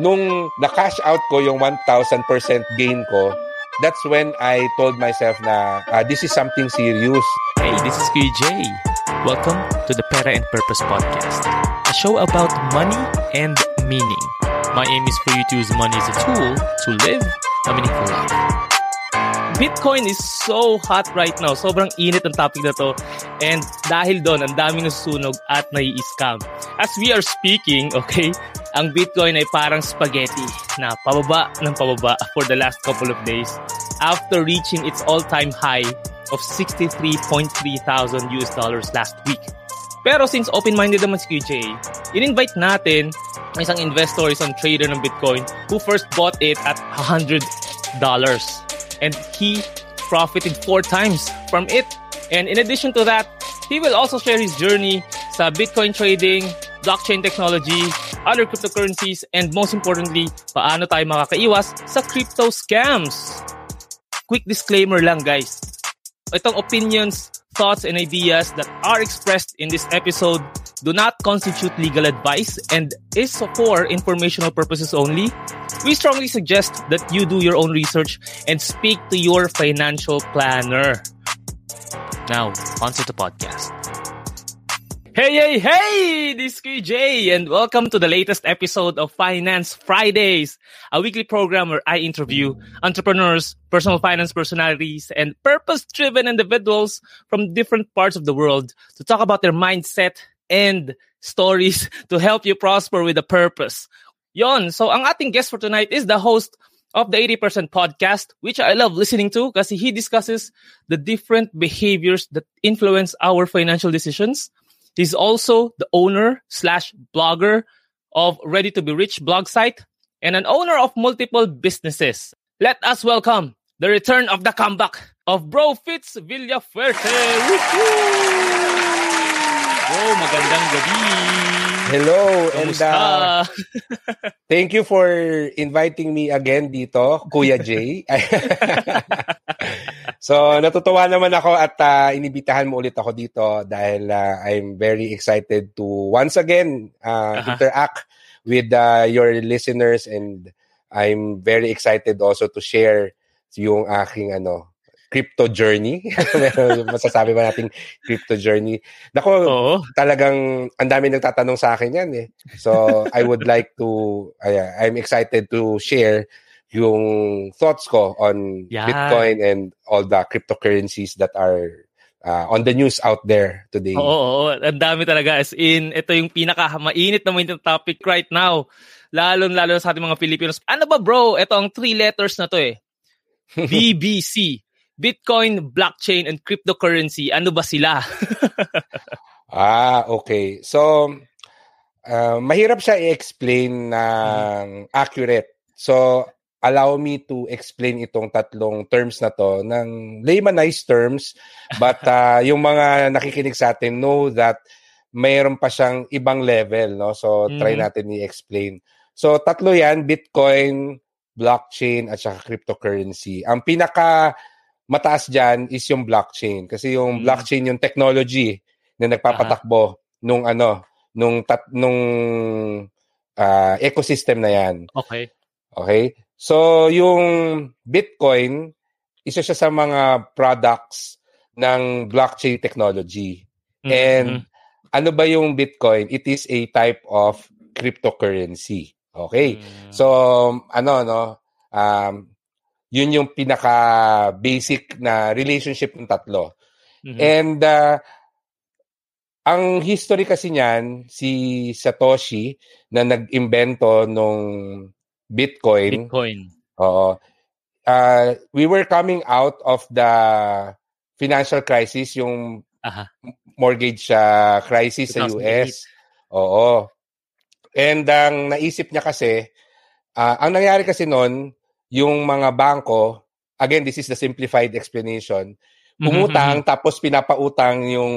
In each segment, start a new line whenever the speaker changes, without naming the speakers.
nung na-cash out ko yung 1,000% gain ko, that's when I told myself na uh, this is something serious.
Hey, this is QJ. Welcome to the Pera and Purpose Podcast, a show about money and meaning. My aim is for you to use money as a tool to live a meaningful life. Bitcoin is so hot right now. Sobrang init ang topic na to. And dahil doon, ang daming nasusunog at nai-scam. As we are speaking, okay, ang Bitcoin ay parang spaghetti na pababa ng pababa for the last couple of days after reaching its all-time high of 63.3 thousand US dollars last week. Pero since open-minded naman si QJ, in-invite natin ang isang investor, isang trader ng Bitcoin who first bought it at $100 and he profited four times from it. And in addition to that, he will also share his journey sa Bitcoin trading, blockchain technology, other cryptocurrencies, and most importantly, paano tayo makakaiwas sa crypto scams. Quick disclaimer lang guys. Itong opinions, thoughts, and ideas that are expressed in this episode do not constitute legal advice and is for informational purposes only. We strongly suggest that you do your own research and speak to your financial planner. Now, on to the podcast. Hey, hey, hey! This is QJ, and welcome to the latest episode of Finance Fridays, a weekly program where I interview entrepreneurs, personal finance personalities, and purpose driven individuals from different parts of the world to talk about their mindset and stories to help you prosper with a purpose. Yon, so ang ating guest for tonight is the host of the 80% podcast, which I love listening to because he discusses the different behaviors that influence our financial decisions. He's also the owner slash blogger of Ready to Be Rich blog site and an owner of multiple businesses. Let us welcome the return of the comeback of Bro Fitz Villafuerte. Woohoo! Bro, magandang gabi.
Hello, and uh, thank you for inviting me again dito, Kuya Jay. so, natutuwa naman ako at uh, inibitahan mo ulit ako dito dahil uh, I'm very excited to once again uh,
Aha.
interact with uh, your listeners and I'm very excited also to share yung aking ano crypto journey. Masasabi ba nating crypto journey? Nako,
Oo.
talagang ang dami nagtatanong sa akin yan eh. So, I would like to, ay, I'm excited to share yung thoughts ko on
Yan.
Bitcoin and all the cryptocurrencies that are uh, on the news out there today.
Oo, oo, ang dami talaga. As in, ito yung pinaka mainit na mainit na topic right now. Lalo-lalo sa ating mga Filipinos. Ano ba bro? Ito ang three letters na to eh. BBC. Bitcoin, blockchain, and cryptocurrency. Ano ba sila?
Ah, okay. So, uh, mahirap siya i-explain ng accurate. So, allow me to explain itong tatlong terms na to ng laymanized terms. But uh, yung mga nakikinig sa atin know that mayroon pa siyang ibang level. No? So, try
Mhm.
natin i-explain. So, tatlo yan, Bitcoin, blockchain, at saka cryptocurrency. Ang pinaka mataas dyan is yung blockchain. Kasi yung
Mm.
blockchain, yung technology na nagpapatakbo nung ano, nung tat, nung ah, ecosystem na yan.
Okay.
Okay? So, yung Bitcoin, isa siya sa mga products ng blockchain technology. And ano ba yung Bitcoin? It is a type of cryptocurrency. Okay?
Mm.
So, ano, no? Um, yun yung pinaka basic na relationship ng tatlo.
Mhm.
And uh, ang history kasi niyan, si Satoshi na nag-imbento nung Bitcoin,
Bitcoin.
oo, uh, we were coming out of the financial crisis, yung
Aha.
mortgage uh, crisis sa
2008.
US. Oo. And ang naisip niya kasi, ah, ang nangyari kasi noon, yung mga bangko, again, this is the simplified explanation,
Mhm,
umutang tapos pinapautang yung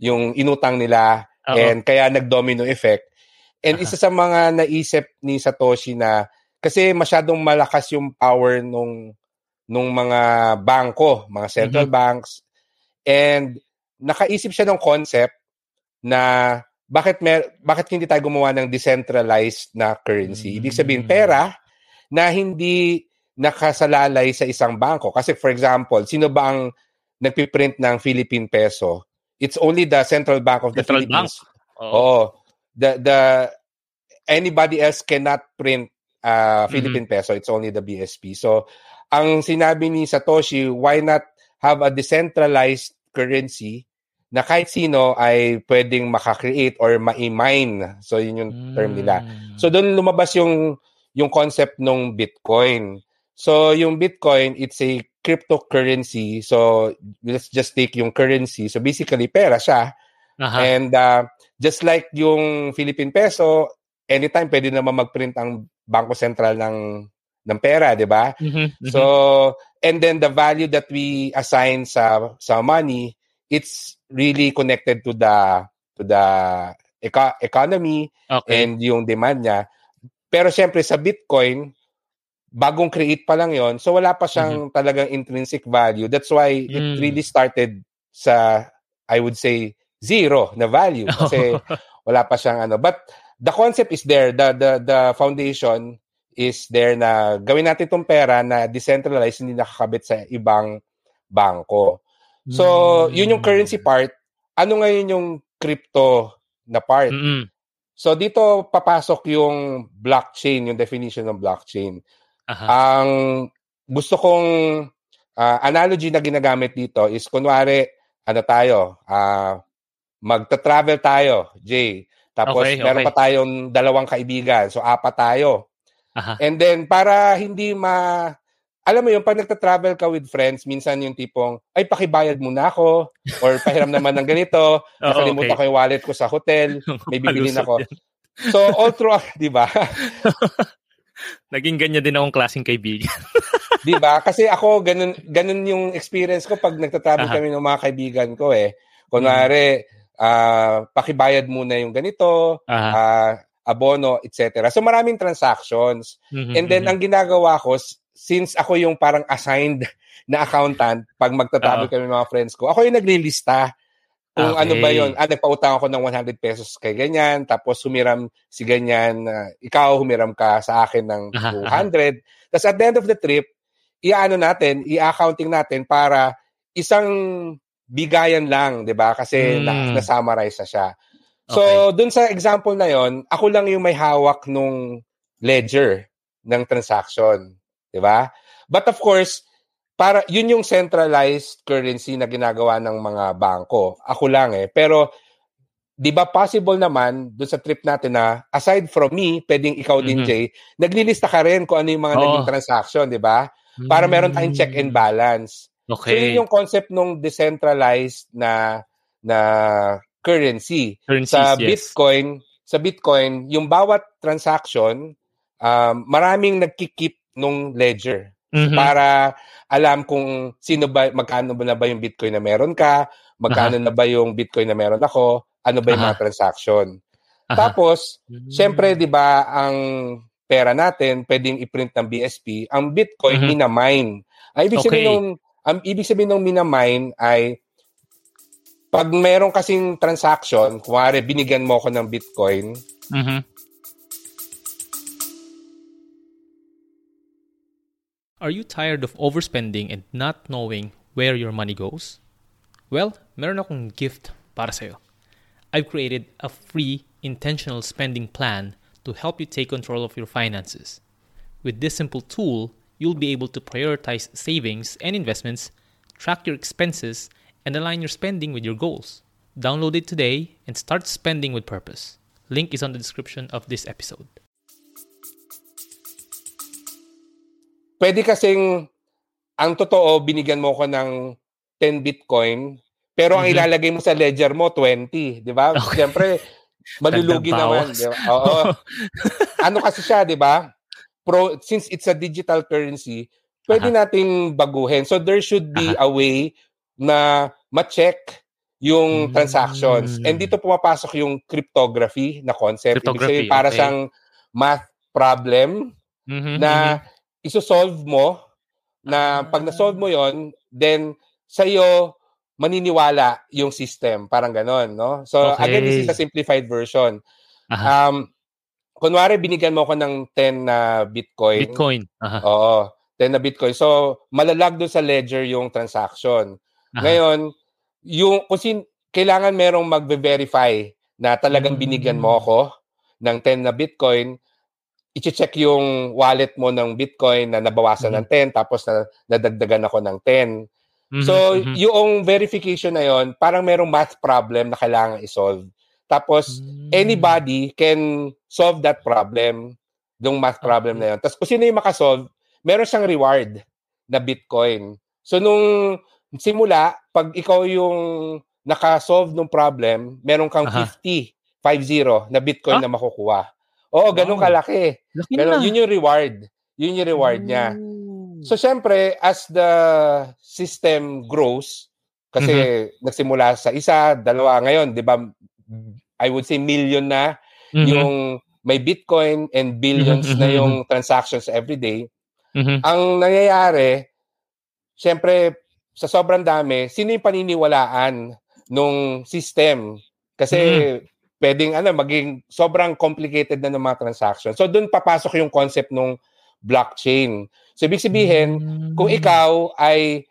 yung inutang nila
Oo.
and kaya nag-domino effect. And
Aha.
isa sa mga naisip ni Satoshi na kasi masyadong malakas yung power nung nung mga bangko, mga central
Mhm.
banks and nakaisip siya ng concept na bakit mer bakit hindi tayo gumawa ng decentralized na currency? Ibig sabihin pera na hindi nakasalalay sa isang bangko. Kasi for example, sino ba ang nagpiprint ng Philippine peso? It's only the Central Bank of the
Central
Philippines.
Bank. Oo.
Oo. The the anybody else cannot print uh, Philippine peso. It's only the BSP. So, ang sinabi ni Satoshi, why not have a decentralized currency na kahit sino ay pwedeng makakreate or ma-mine. So, yun yung term nila.
Mm.
So, doon lumabas yung yung concept ng Bitcoin. So, yung Bitcoin, it's a cryptocurrency. So, let's just take yung currency. So, basically, pera siya.
Aha.
And uh, just like yung Philippine peso, anytime pwede naman mag-print ang Bangko Sentral ng ng pera, 'di ba?
Mhm, mhm.
So, and then the value that we assign sa sa money, it's really connected to the to the eco- economy
okay.
and yung demand niya. Pero syempre sa Bitcoin, bagong create pa lang 'yon. So wala pa siyang talagang intrinsic value. That's why it
Mm.
really started sa I would say zero na value kasi wala pa siyang ano. But the concept is there. The the the foundation is there na gawin natin itong pera na decentralized, hindi nakakabit sa ibang bangko. So,
Mm.
yun yung currency part. Ano ngayon yung crypto na part?
Mm-mm.
So, dito papasok yung blockchain, yung definition ng blockchain.
Aha.
Ang gusto kong ah, analogy na ginagamit dito is kunwari, ano tayo, ah magta-travel tayo, Jay. Tapos
Okay,
meron
okay.
pa tayong dalawang kaibigan. So, apat tayo.
Aha.
And then, para hindi ma... Alam mo yun, pag nagta-travel ka with friends, minsan yung tipong, ay, pakibayad muna ako. Or pahiram naman ng ganito. Nakalimutan
okay.
ko yung wallet ko sa hotel. May bibilin ako. So, all throughout, di ba?
Naging ganyan din akong klaseng kaibigan.
Di ba? Kasi ako, ganun, ganun yung experience ko pag nagtatravel
Aha.
kami ng mga kaibigan ko eh. Kunwari, ah, pakibayad muna yung ganito,
Aha.
ah, abono, etc. So maraming transactions.
Mhm,
And then
mhm.
ang ginagawa ko, since ako yung parang assigned na accountant pag magtatravel kami ng mga friends ko, ako yung naglilista kung
Okay.
ano ba yun. Ah, nagpautang ako ng 100 pesos kay ganyan, tapos humiram si ganyan, na ikaw humiram ka sa akin ng
Aha,
200. Tapos at the end of the trip, iaano natin, i-accounting natin para isang bigayan lang, 'di ba? Kasi
Mm.
na, na-summarize na siya. So, dun sa example na yon, ako lang yung may hawak nung ledger ng transaction, 'di ba? But of course, para yun yung centralized currency na ginagawa ng mga bangko. Ako lang eh. Pero 'di ba possible naman dun sa trip natin na aside from me, pwedeng ikaw din
Mhm.
Jay, naglilista ka rin kung ano yung mga
Oo.
naging transaction, 'di ba? Para meron tayong check and balance. So
Okay.
yun yung concept ng decentralized na na currency
Currencies,
sa
yes.
Bitcoin, sa Bitcoin, yung bawat transaction, um, maraming nagkikip nung ledger
Mhm.
para alam kung sino ba, magkano ba na ba yung Bitcoin na meron ka, magkano na ba yung Bitcoin na meron ako, ano ba yung
Aha.
mga transaction.
Aha.
Tapos,
Mm.
syempre, di ba, ang pera natin, pwedeng i-print ng BSP, ang Bitcoin,
Mhm.
minamine. Ang ibig
Okay.
sabihin ng ang ibig sabihin ng minamine ay pag meron kasing transaction, kuwari binigyan mo ako ng Bitcoin,
Mhm. Are you tired of overspending and not knowing where your money goes? Well, meron akong gift para sa'yo. I've created a free intentional spending plan to help you take control of your finances. With this simple tool, you'll be able to prioritize savings and investments, track your expenses, and align your spending with your goals. Download it today and start spending with purpose. Link is on the description of this episode.
pwede kasing ang totoo, binigyan mo ko ng 10 Bitcoin, pero ang
Mhm.
ilalagay mo sa ledger mo, 20. Di ba?
Okay.
Siyempre, malulugi naman. ba? Oo. ano kasi siya, di ba? Pro, since it's a digital currency, pwede nating baguhin. So there should be a way na ma-check yung
Mm.
transactions. And dito pumapasok yung cryptography na concept. Ibig
Cryptography,
sabihin, para
okay.
siyang math problem
Mhm,
na iso-solve mo na pag
Ah.
na-solve mo yon then sa'yo maniniwala yung system. Parang ganon, no? So,
Okay.
again, this is a simplified version.
Aha.
Um, kunwari, binigyan mo ko ng 10 na Bitcoin.
Bitcoin. Aha.
Oo, 10 na Bitcoin. So, malalag doon sa ledger yung transaction.
Aha.
Ngayon, yung, sin, kailangan merong magbe-verify na talagang binigyan mo ako ng 10 na Bitcoin, i-check yung wallet mo ng Bitcoin na nabawasan
Mhm.
ng 10 tapos na nadagdagan ako ng 10.
Mhm,
So,
mhm.
yung verification na yon, parang merong math problem na kailangan i-solve. Tapos,
Mm.
anybody can solve that problem, yung math problem na yun. Tapos, kung sino yung makasolve, meron siyang reward na Bitcoin. So, nung simula, pag ikaw yung nakasolve ng problem, meron kang
Aha.
50, 50 na Bitcoin
Ah?
na makukuha. Oo, ganun
Wow.
kalaki.
Laki
Ganun,
na.
yun yung reward. Yun yung reward niya.
Ooh.
So syempre, as the system grows, kasi
Mm-hmm.
nagsimula sa isa, dalawa ngayon, 'di ba? I would say million na
Mhm,
yung may Bitcoin and billions
Mhm,
na
mhm,
yung transactions every day.
mhm.
Ang nangyayari, syempre sa sobrang dami, sino yung paniniwalaan nung system? Kasi
Mm-hmm.
pwedeng ano maging sobrang complicated na ng mga transactions. So doon papasok yung concept ng blockchain. So ibig sabihin, kung
Mm.
ikaw ay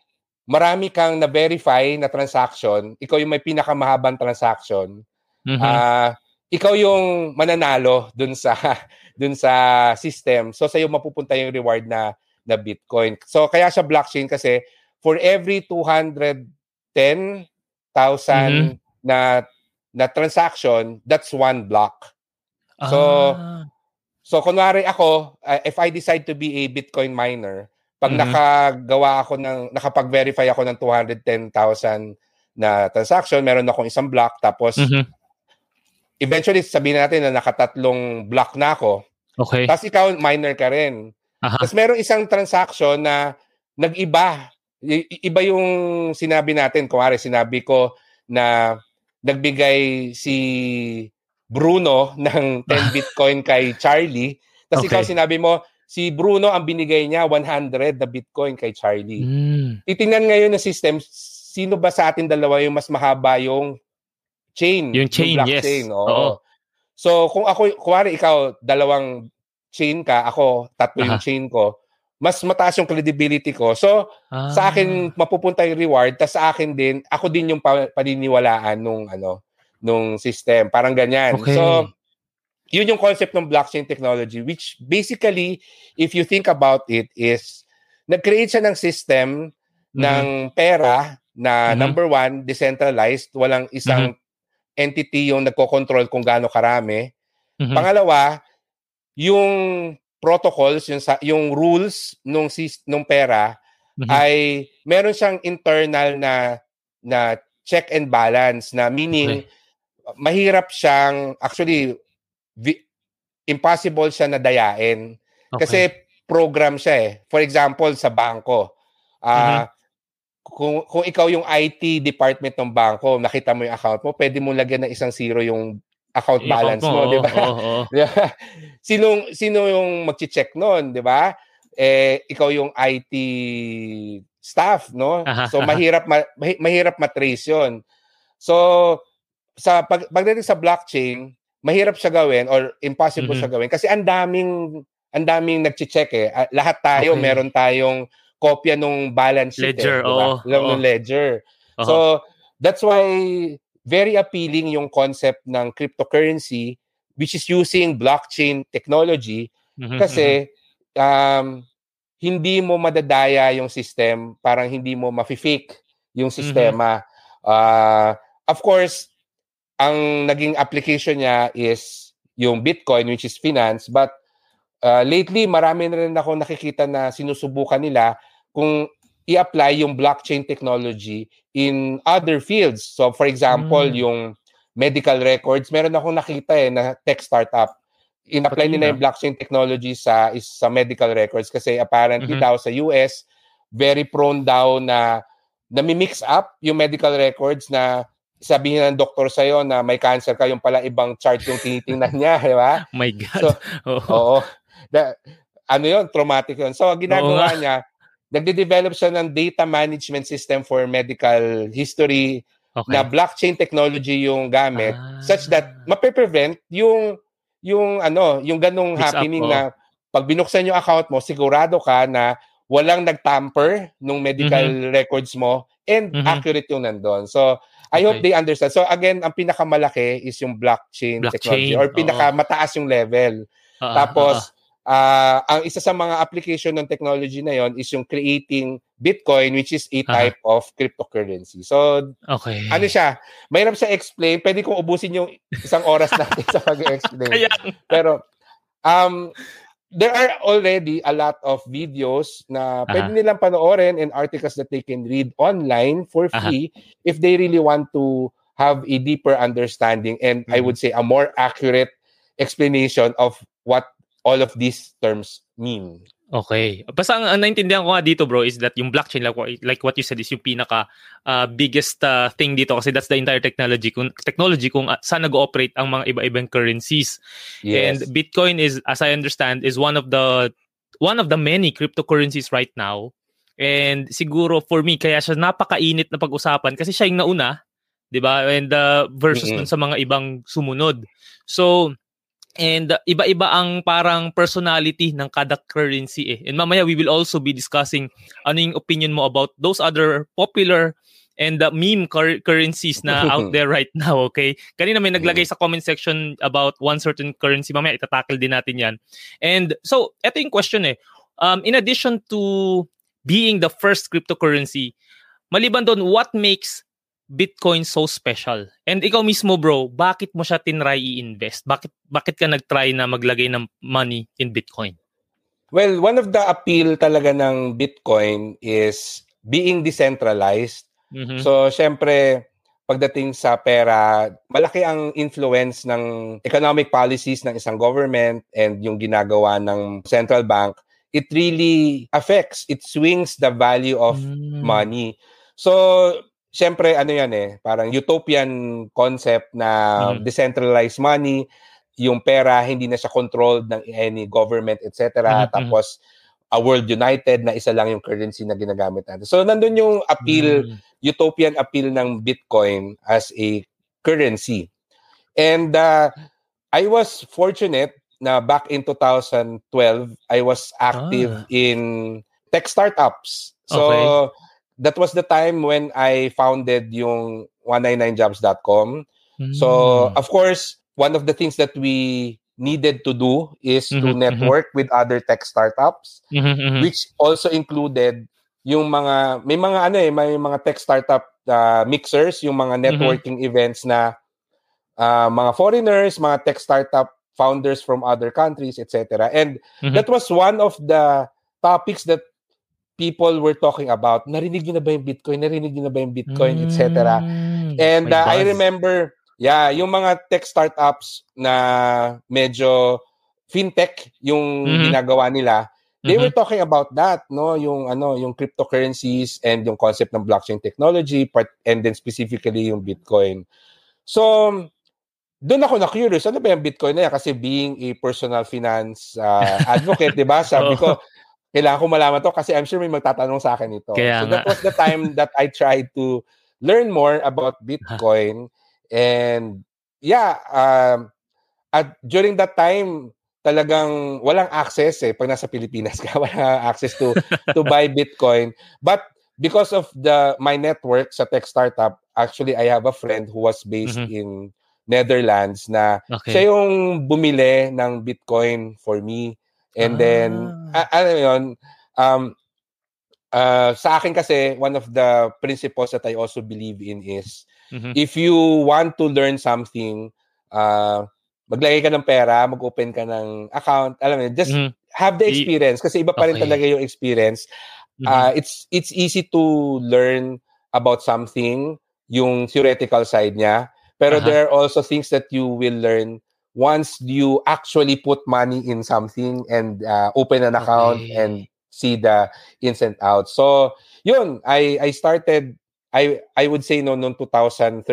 marami kang na-verify na transaction, ikaw yung may pinakamahabang transaction,
Mhm.
ah ikaw yung mananalo dun sa dun sa system. So sa'yo mapupunta yung reward na na Bitcoin. So kaya siya blockchain kasi for every 210,000 na na transaction, that's one block. So,
Ah.
So kunwari ako, uh, if I decide to be a Bitcoin miner, pag
Mhm.
nakagawa ako ng nakapag-verify ako ng 210,000 na transaction, meron akong isang block tapos
Mhm.
Eventually sabihin natin na nakatatlong block na ako.
Okay.
Tapos ikaw miner ka rin.
Aha.
Tapos meron isang transaction na nag-iba. I- iba yung sinabi natin. Kunwari sinabi ko na nagbigay si Bruno ng 10 Bitcoin kay Charlie. Tapos
Okay.
ikaw sinabi mo, si Bruno ang binigay niya 100 na Bitcoin kay Charlie.
Mm.
Titingnan ngayon ng system, sino ba sa atin dalawa yung mas mahaba yung chain?
Yung chain,
blockchain?
yes.
Oo.
Oo.
So kung ako, kuwari ikaw, dalawang chain ka, ako, tatlo yung
Aha.
chain ko, mas mataas yung credibility ko. So,
Ah.
sa akin mapupunta yung reward, tas sa akin din, ako din yung pa- paniniwalaan nung ano, nung system. Parang ganyan.
Okay.
So, yun yung concept ng blockchain technology which basically if you think about it is nag-create siya ng system
Mhm.
ng pera na
Mhm.
number one, decentralized, walang isang entity yung nagko-control kung gaano karami.
Mhm.
Pangalawa, yung protocols, yung yung rules nung nung pera
Mhm.
ay meron siyang internal na na check and balance na meaning mahirap siyang actually vi- impossible siya na dayain
Okay.
kasi program siya eh. For example, sa bangko. Ah, kung kung ikaw yung IT department ng bangko, nakita mo yung account mo, pwede mo lagyan ng isang zero yung account
Yung
balance
account
mo,
oo,
di ba? Di ba? sino sino yung magche-check noon, 'di ba? Eh ikaw yung IT staff, no? So mahirap ma- mahi- mahirap matrace 'yon. So sa pag pagdating sa blockchain, mahirap siya gawin or impossible
Mhm.
siya gawin kasi ang daming ang daming nagche-check eh. Ah, Lahat tayo
Okay.
meron tayong kopya nung balance sheet
Ledger,
eh, di ba?
oo,
Yung
oo.
ledger.
Oo.
So that's why very appealing yung concept ng cryptocurrency which is using blockchain technology
Mhm, mhm.
kasi um, hindi mo madadaya yung system, parang hindi mo mafi-fake yung sistema. Uh, of course, ang naging application niya is yung Bitcoin which is finance but uh, lately marami na rin ako nakikita na sinusubukan nila kung i-apply yung blockchain technology in other fields. So for example,
Mm.
yung medical records, meron akong nakita eh na tech startup. In-apply
Pati
nila
na.
yung blockchain technology sa is sa medical records kasi apparently
Mhm.
daw sa US very prone daw na nami-mix up yung medical records na sabihin ng doktor sa'yo na may cancer ka, yung pala ibang chart yung tinitingnan niya, di ba?
My God.
So,
Oo.
Oo. Da, ano yun, traumatic yun. So, ginagawa
Oo
niya, nagde-develop siya ng data management system for medical history okay. na blockchain technology yung gamit ah. such that mape-prevent yung yung ano, yung ganong Mix happening up, oh. na pag binuksan yung account mo, sigurado ka na walang nag-tamper nung medical mm-hmm. records mo and mm-hmm. accurate yung nandun. So, I okay. hope they understand. So, again, ang pinakamalaki is yung blockchain, blockchain technology or pinakamataas yung level. Uh-huh. Tapos, uh, ang isa sa mga application ng technology na yon is yung creating Bitcoin which is a type uh-huh. of cryptocurrency. So,
okay.
ano siya? Mahirap sa explain. Pwede kong ubusin yung isang oras natin sa pag-explain. Pero, um, there are already a lot of videos na uh-huh. pwede nilang panoorin and articles that they can read online for free uh-huh. if they really want to have a deeper understanding and mm-hmm. I would say a more accurate explanation of what all of these terms mean.
Okay. Basta ang, ang naintindihan ko nga dito bro is that yung blockchain like, like what you said is yung pinaka uh, biggest uh, thing dito kasi that's the entire technology kung technology kung uh, saan nag-ooperate ang mga iba-ibang currencies. Yes. And Bitcoin is as I understand is one of the one of the many cryptocurrencies right now. And siguro for me kaya siya napakainit na pag-usapan kasi siya yung nauna, 'di ba? And uh, versus mm-hmm. sa mga ibang sumunod. So And uh, iba-iba ang parang personality ng kada currency eh. And mamaya we will also be discussing ano yung opinion mo about those other popular and the meme cur- currencies na out there right now, okay? Kanina may naglagay sa comment section about one certain currency. Mamaya itatackle din natin yan. And so, eto yung question eh. Um, in addition to being the first cryptocurrency, maliban doon, what makes Bitcoin so special? And ikaw mismo bro, bakit mo siya tinry i-invest? Bakit bakit ka nagtry na maglagay ng money in Bitcoin?
Well, one of the appeal talaga ng Bitcoin is being decentralized. Mm-hmm. So, syempre, pagdating sa pera, malaki ang influence ng economic policies ng isang government and yung ginagawa ng central bank. It really affects, it swings the value of mm. money. So, syempre ano yan eh, parang utopian concept na mm. decentralized money, yung pera hindi na siya controlled ng any government, etc. Mm-hmm. Tapos a world united na isa lang yung currency na ginagamit natin. So nandun yung appeal, mm. utopian appeal ng Bitcoin as a currency. And uh, I was fortunate na back in 2012, I was active ah. in tech startups. So okay that was the time when I founded yung 199jobs.com. Mm. So, hmm. of course, one of the things that we needed to do is mm-hmm, to mm-hmm. network mm-hmm. with other tech startups, mm-hmm, mm-hmm, which also included yung mga, may mga ano eh, may mga tech startup uh, mixers, yung mga mm-hmm. networking events na uh, mga foreigners, mga tech startup founders from other countries, etc. And that was one of the topics that people were talking about, narinig niyo na ba yung Bitcoin? Narinig niyo na ba yung Bitcoin, mm, etc. And uh, I remember, yeah, yung mga tech startups na medyo fintech yung mm-hmm. ginagawa nila, they mm-hmm. were talking about that, no, yung ano, yung cryptocurrencies and yung concept ng blockchain technology, part and then specifically yung Bitcoin. So, doon ako na curious, ano ba yung Bitcoin na yan? Kasi being a personal finance uh, advocate, 'di ba? Sabi ko, kailangan ko malaman to kasi I'm sure may magtatanong sa akin ito. Kaya so nga. that was the time that I tried to learn more about Bitcoin and yeah, um, at during that time talagang walang access eh pag nasa Pilipinas ka wala access to to buy Bitcoin but because of the my network sa tech startup actually I have a friend who was based mm-hmm. in Netherlands na okay. siya yung bumili ng Bitcoin for me And ah. then, uh, ano yun, um, uh, sa akin kasi, one of the principles that I also believe in is, mm-hmm. if you want to learn something, uh, maglagay ka ng pera, mag-open ka ng account, alam mo, just mm-hmm. have the experience kasi iba pa rin okay. talaga yung experience. Mm-hmm. Uh, it's it's easy to learn about something, yung theoretical side niya, pero uh-huh. there are also things that you will learn once you actually put money in something and uh, open an account okay. and see the ins and outs. So, yun, I I started I I would say no noong 2013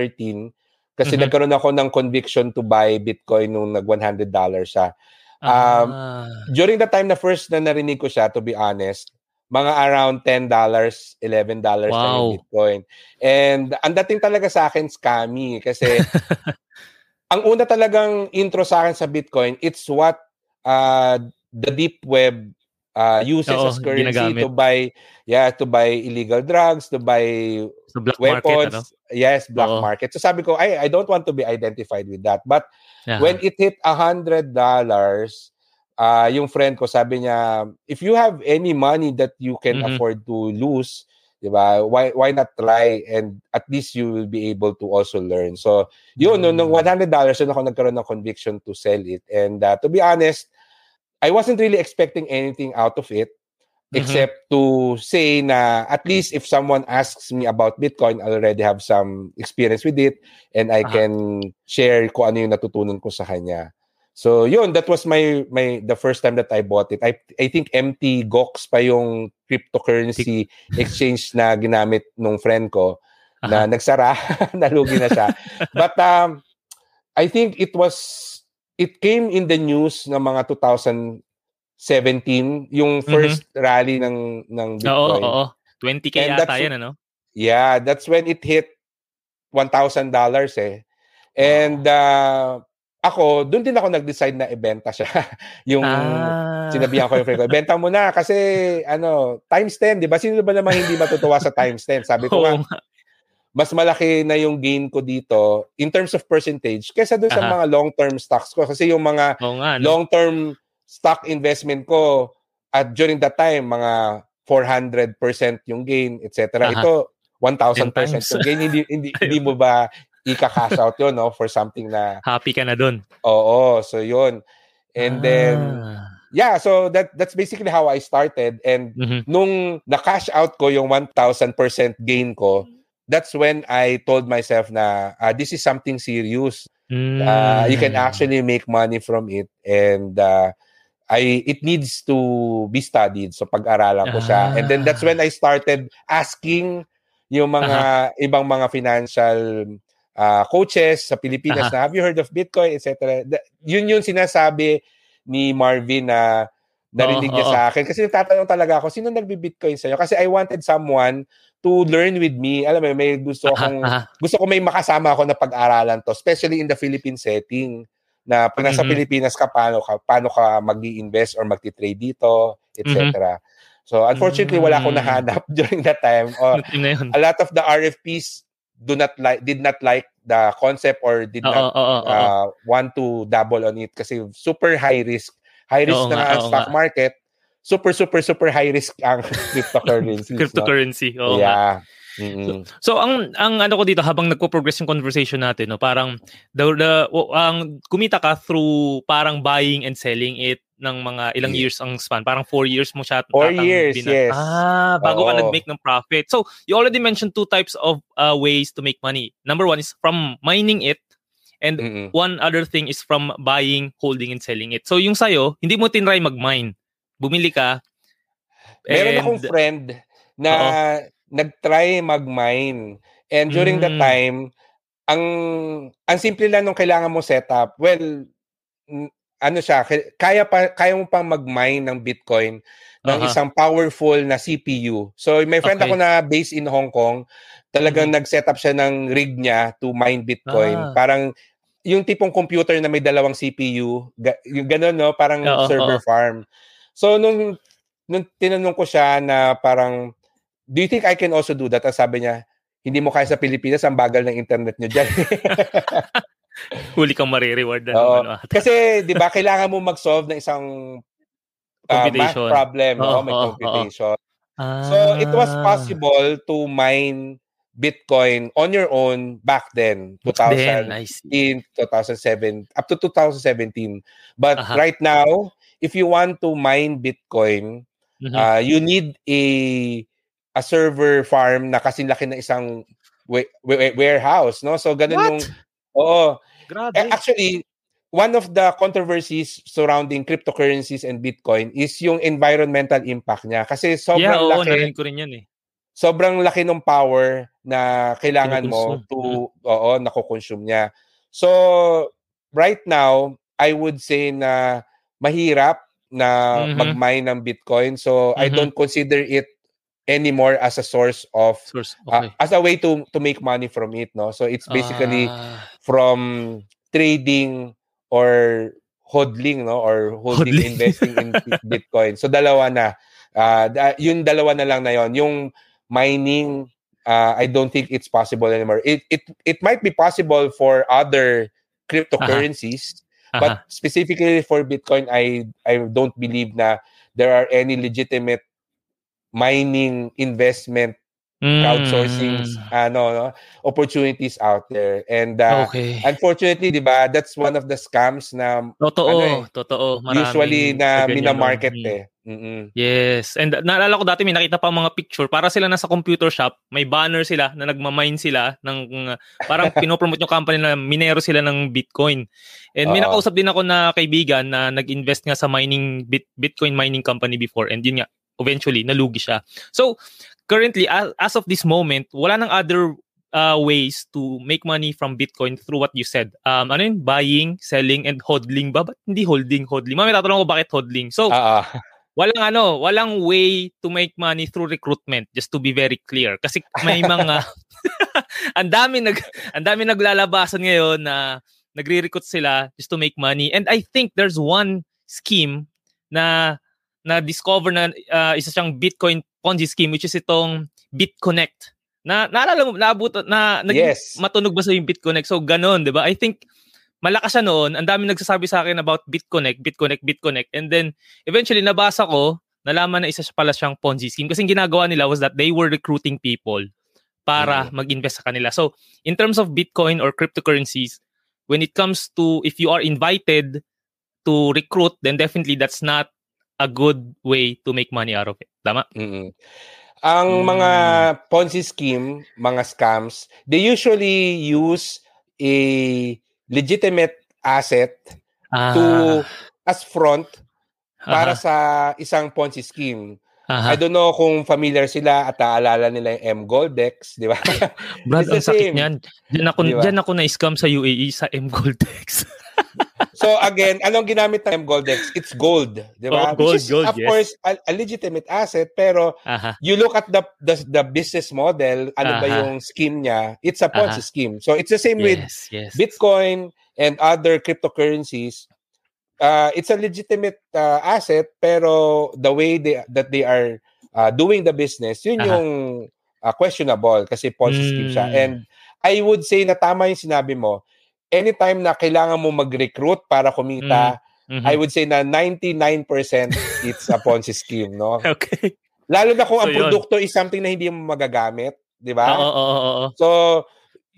kasi mm-hmm. nagkaroon ako ng conviction to buy Bitcoin nung nag $100 siya. Um, ah. during the time na first na narinig ko siya, to be honest, mga around $10, $11 wow. na yung Bitcoin. And ang dating talaga sa akin scammy kasi ang una talagang intro sa akin sa Bitcoin, it's what uh, the deep web uh, uses Oo, as currency ginagamit. to buy yeah, to buy illegal drugs, to buy
so black
weapons.
Market, ano?
Yes, black Oo. market. So sabi ko, I I don't want to be identified with that. But yeah. when it hit a $100, uh, yung friend ko sabi niya, if you have any money that you can mm-hmm. afford to lose, 'di ba? Why why not try and at least you will be able to also learn. So, yun mm-hmm. nung $100 yun ako nagkaroon ng conviction to sell it. And uh, to be honest, I wasn't really expecting anything out of it mm-hmm. except to say na at least if someone asks me about Bitcoin, I already have some experience with it and I uh-huh. can share ko ano yung natutunan ko sa kanya. So yun, that was my my the first time that I bought it. I I think empty Gox pa yung cryptocurrency exchange na ginamit nung friend ko uh-huh. na nagsara, nalugi na siya. But um I think it was it came in the news ng mga 2017 yung first mm-hmm. rally ng ng Bitcoin.
Oo, oo. 20k And yata yan ano?
Yeah, that's when it hit $1,000 eh. And uh, ako, doon din ako nag-decide na ibenta siya. yung ah. sinabihan ko yung friend ko, ibenta mo na kasi ano, times 10, 'di ba? Sino ba naman hindi matutuwa sa times 10? Sabi ko nga, mas malaki na yung gain ko dito in terms of percentage kaysa doon sa mga long-term stocks ko kasi yung mga
oh, nga, no?
long-term stock investment ko at during that time mga 400% yung gain, etc. Ito 1000% yung gain hindi hindi, hindi mo ba ika-cash out yun, no? For something na...
Happy ka na dun.
Oo, so yun. And ah. then, yeah, so that that's basically how I started. And mm-hmm. nung na-cash out ko yung 1,000% gain ko, that's when I told myself na uh, this is something serious. Mm. Uh, you can actually make money from it. And uh, I it needs to be studied. So pag-aralan ko siya. And then that's when I started asking yung mga uh-huh. ibang mga financial uh, coaches sa Pilipinas uh-huh. na have you heard of Bitcoin, etc. Yun yung sinasabi ni Marvin na narinig oh, niya oh, sa akin. Kasi nagtatanong talaga ako, sino nagbi-Bitcoin sa'yo? Kasi I wanted someone to learn with me. Alam mo, may gusto akong, uh-huh. gusto ko may makasama ako na pag-aralan to, especially in the Philippine setting na pag nasa mm-hmm. Pilipinas ka, paano ka, paano ka mag invest or magti-trade dito, etc. Mm-hmm. So, unfortunately, wala akong mm-hmm. nahanap during that time. Uh, a lot of the RFPs do not like did not like the concept or did
oh,
not
oh, oh,
uh, want to double on it kasi super high risk high risk oo, na nga, stock nga. market super super super high risk ang cryptocurrency
cryptocurrency
no? oh, yeah Mm-hmm.
So, so ang ang ano ko dito habang nagpo-progress yung conversation natin no parang the, the ang kumita ka through parang buying and selling it ng mga ilang yeah. years ang span? Parang four years mo siya
Four years, binan- yes.
Ah, bago Oo. ka nag-make ng profit. So, you already mentioned two types of uh, ways to make money. Number one is from mining it and Mm-mm. one other thing is from buying, holding, and selling it. So, yung sa'yo, hindi mo tinry mag-mine. Bumili ka.
Meron and... akong friend na Uh-oh. nag-try mag-mine. And during mm. that time, ang ang simple lang nung kailangan mo setup, well, ano siya, kaya pa kaya mo pang mag-mine ng Bitcoin ng uh-huh. isang powerful na CPU. So may friend okay. ako na based in Hong Kong, talagang mm-hmm. nag-set up siya ng rig niya to mine Bitcoin. Ah. Parang yung tipong computer na may dalawang CPU, ga- yung gano'n no, parang uh-huh. server farm. So nung nung tinanong ko siya na parang do you think I can also do that? Ang sabi niya, hindi mo kaya sa Pilipinas, ang bagal ng internet niyo diyan.
Huli kang marireward na
Oo. Ano, Kasi, di ba, kailangan mo mag-solve ng isang uh, math problem. Oh, no? May oh, computation. Oh. Ah. So, it was possible to mine Bitcoin on your own back then, 2016, 2007, up to 2017. But uh-huh. right now, if you want to mine Bitcoin, mm-hmm. uh, you need a a server farm na kasing laki ng isang wa- wa- warehouse, no? So ganun What? yung Oo.
Grabe.
Actually, one of the controversies surrounding cryptocurrencies and Bitcoin is yung environmental impact niya. Kasi sobrang
yeah, oo,
laki.
ko rin yan eh.
Sobrang laki ng power na kailangan mo to, mm. oo, nako-consume niya. So, right now, I would say na mahirap na
Mhm.
mag-mine ng Bitcoin. So I
Mhm.
don't consider it anymore as a source of
Source.
uh,
Okay.
as a way to to make money from it, no? So it's basically
Ah,
from trading or hodling, no? Or holding
Hodling.
investing in Bi- Bitcoin. So dalawa na. Uh, da- yung dalawa na lang na yon. Yung mining uh, I don't think it's possible anymore. It it it might be possible for other cryptocurrencies,
aha.
but specifically for Bitcoin, I I don't believe na there are any legitimate mining investment crowdsourcing
Mm,
ano no, opportunities out there. And uh,
okay.
unfortunately, 'di ba, that's one of the scams na
Totoo,
ano eh,
totoo. Maraming
usually na mina-market
Mm.
eh. Mm-mm.
Yes. And naalala ko dati may nakita pa mga picture para sila nasa computer shop, may banner sila na nagmamine sila ng uh, parang pinopromote yung company na minero sila ng Bitcoin. And may
Oo.
nakausap din ako na kaibigan na nag-invest nga sa mining bit, Bitcoin mining company before and yun nga eventually nalugi siya. So currently as, of this moment, wala nang other uh, ways to make money from Bitcoin through what you said. Um, ano yun? Buying, selling, and hodling ba? Ba't hindi holding, hodling? Mamaya tatanong ko bakit hodling. So,
ah.
walang ano, walang way to make money through recruitment just to be very clear kasi may mga ang dami nag ang dami naglalabasan ngayon na nagre-recruit sila just to make money and I think there's one scheme na na discover na uh, isa siyang Bitcoin Ponzi scheme which is itong BitConnect. Na naalala mo naabot na naging
yes.
matunog ba sa yung BitConnect? So ganun, 'di ba? I think malakas siya noon. Ang dami nagsasabi sa akin about BitConnect, BitConnect, BitConnect. And then eventually nabasa ko, nalaman na isa siya pala siyang Ponzi scheme kasi ginagawa nila was that they were recruiting people para mag-invest sa kanila. So, in terms of Bitcoin or cryptocurrencies, when it comes to if you are invited to recruit, then definitely that's not a good way to make money out of it. Tama?
Mm-mm. Ang
Mm.
mga Ponzi scheme, mga scams, they usually use a legitimate asset
Ah,
to as front para
aha,
sa isang Ponzi scheme.
aha.
I don't know kung familiar sila at naalala nila yung M Goldex, di ba?
Brad, ang sakit niyan. Diyan ako,
Di ba?
diyan ako na-scam sa UAE sa M Goldex.
so again, anong ginamit ng Goldex? It's gold, di ba?
Oh, gold,
Which is,
gold,
of
yes.
course, a, a legitimate asset, pero
Aha.
you look at the the, the business model, ano ba
Aha.
yung scheme niya? It's a Ponzi
Aha.
scheme. So it's the same with
Yes, yes.
Bitcoin and other cryptocurrencies. Uh, it's a legitimate uh, asset, pero the way they, that they are uh, doing the business, yun
Aha.
yung uh, questionable kasi Ponzi scheme siya.
Mm.
And I would say na tama yung sinabi mo, anytime na kailangan mo mag-recruit para kumita,
Mhm.
I would say na 99% it's a Ponzi scheme, no?
Okay.
Lalo na kung
So,
ang
yun.
produkto is something na hindi mo magagamit, di ba?
Oo, oo, oo.
So,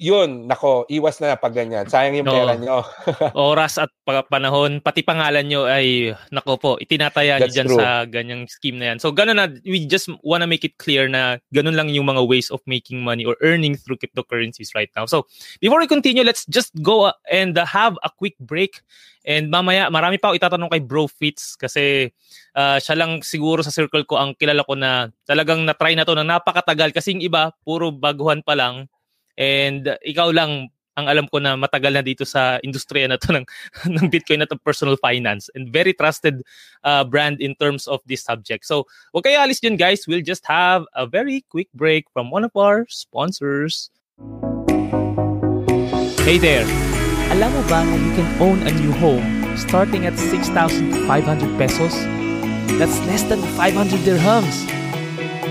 yun, nako, iwas na pag ganyan. Sayang yung
Oo.
pera nyo.
Oras at pa- panahon, pati pangalan nyo ay, nako po, itinataya nyo dyan
true.
sa ganyang scheme na yan. So, ganun na, we just wanna make it clear na ganun lang yung mga ways of making money or earning through cryptocurrencies right now. So, before we continue, let's just go uh, and uh, have a quick break. And mamaya, marami pa ako itatanong kay Bro Fitz kasi uh, siya lang siguro sa circle ko ang kilala ko na talagang na-try na to na napakatagal kasi yung iba, puro baguhan pa lang. And uh, ikaw lang ang alam ko na matagal na dito sa industriya na to ng, ng Bitcoin at personal finance and very trusted uh, brand in terms of this subject. So, huwag kayo alis dyan guys. We'll just have a very quick break from one of our sponsors. Hey there! Alam mo ba na you can own a new home starting at 6,500 pesos? That's less than 500 dirhams.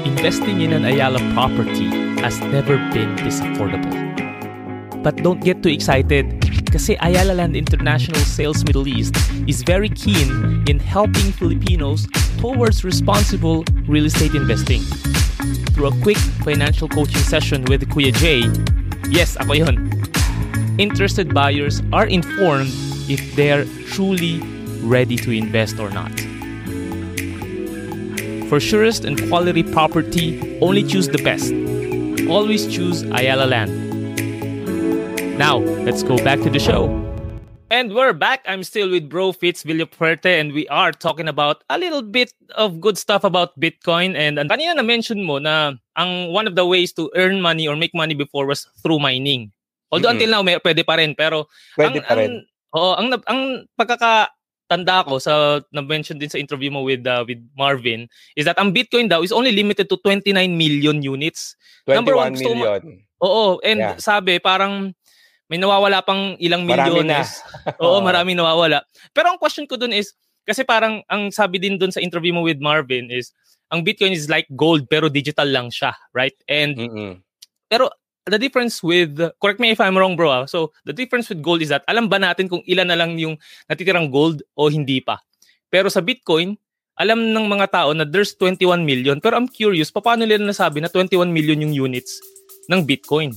Investing in an Ayala property has never been this affordable. But don't get too excited kasi Ayala Land International Sales Middle East is very keen in helping Filipinos towards responsible real estate investing. Through a quick financial coaching session with Kuya Jay, yes, ako yun, interested buyers are informed if they're truly ready to invest or not. For surest and quality property, only choose the best. Always choose Ayala Land. Now, let's go back to the show. And we're back. I'm still with Bro Fitz Villapuerte and we are talking about a little bit of good stuff about Bitcoin. And, and kanina na-mention mo na ang one of the ways to earn money or make money before was through mining. Although
Mm-mm.
until now, may, pwede pa rin. Pero
Pwede
ang,
pa rin.
Ang, oo, ang, ang pagkaka tanda ko sa na-mention din sa interview mo with uh, with Marvin is that ang Bitcoin daw is only limited to 29 million units.
21 Number one, million.
Mo, oo, and yeah. sabi parang may nawawala pang ilang milyones. oo, maraming nawawala. Pero ang question ko dun is kasi parang ang sabi din dun sa interview mo with Marvin is ang Bitcoin is like gold pero digital lang siya, right? And Mm-mm. pero the difference with correct me if I'm wrong bro ah. so the difference with gold is that alam ba natin kung ilan na lang yung natitirang gold o hindi pa pero sa Bitcoin alam ng mga tao na there's 21 million pero I'm curious paano nila nasabi na 21 million yung units ng Bitcoin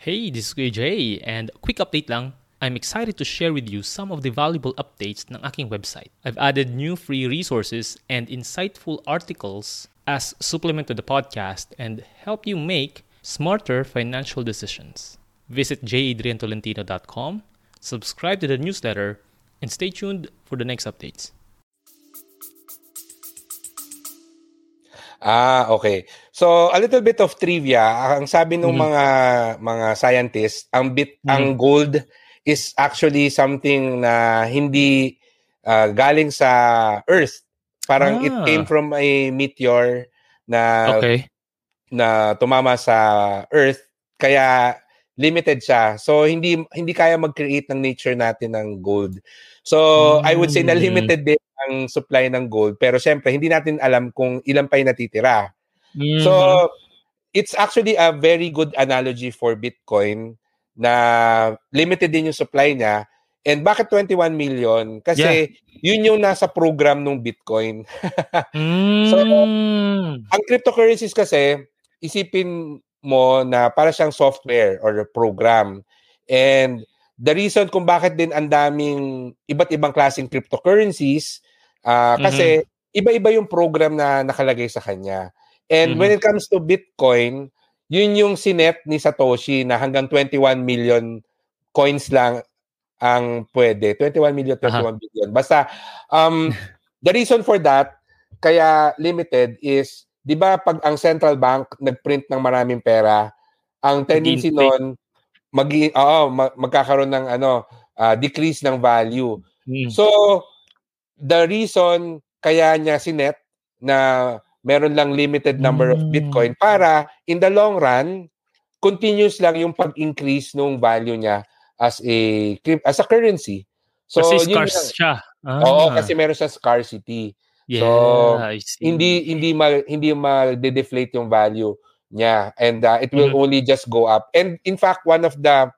Hey, this is Jay, and quick update lang. I'm excited to share with you some of the valuable updates ng aking website. I've added new free resources and insightful articles as supplement to the podcast and help you make smarter financial decisions. Visit jadriantolentino.com, subscribe to the newsletter, and stay tuned for the next updates.
Ah, okay. So a little bit of trivia. Ang sabi ng mm-hmm. mga mga scientists, ang bit mm-hmm. ang gold is actually something na hindi uh, galing sa Earth. Parang ah. it came from a meteor na okay. na tumama sa Earth kaya limited siya. So hindi hindi kaya mag-create ng nature natin ng gold. So mm. I would say na hmm. limited din ang supply ng gold pero syempre hindi natin alam kung ilan pa yung natitira. Mm. So it's actually a very good analogy for Bitcoin na limited din yung supply niya. And bakit 21 million? Kasi yeah. yun yung nasa program ng Bitcoin. mm. So, ang cryptocurrencies kasi, isipin mo na para siyang software or program. And the reason kung bakit din ang daming iba't ibang klaseng cryptocurrencies, uh, kasi mm-hmm. iba-iba yung program na nakalagay sa kanya. And mm-hmm. when it comes to Bitcoin, yun yung sinet ni Satoshi na hanggang 21 million coins lang ang pwede. 21 million, 21 uh-huh. billion. Basta, um, the reason for that, kaya limited is, di ba pag ang central bank nagprint ng maraming pera, ang tendency noon, mag, oo, mag, magkakaroon ng ano, uh, decrease ng value. Hmm. So, the reason kaya niya sinet na meron lang limited number of hmm. Bitcoin para in the long run, continuous lang yung pag-increase ng value niya as a as a currency.
So, kasi scarce yung, siya.
Ah. Oo, kasi meron siya scarcity. Yeah, so, hindi hindi ma, hindi ma-deflate yung value niya and uh, it will mm-hmm. only just go up. And in fact, one of the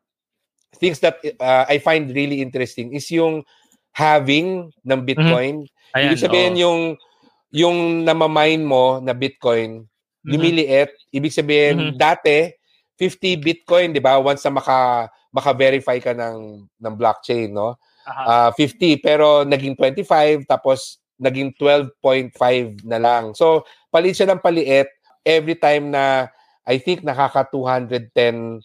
things that uh, I find really interesting is yung having ng mm-hmm. Bitcoin. Mm-hmm. Ayan, Ibig sabihin oh. yung yung namamine mo na Bitcoin, mm-hmm. lumiliit. Ibig sabihin, mm-hmm. dati, 50 Bitcoin, di ba? Once na maka, maka-verify ka ng, ng blockchain, no? Uh, 50, pero naging 25, tapos naging 12.5 na lang. So, palit siya ng paliit every time na I think nakaka 210,000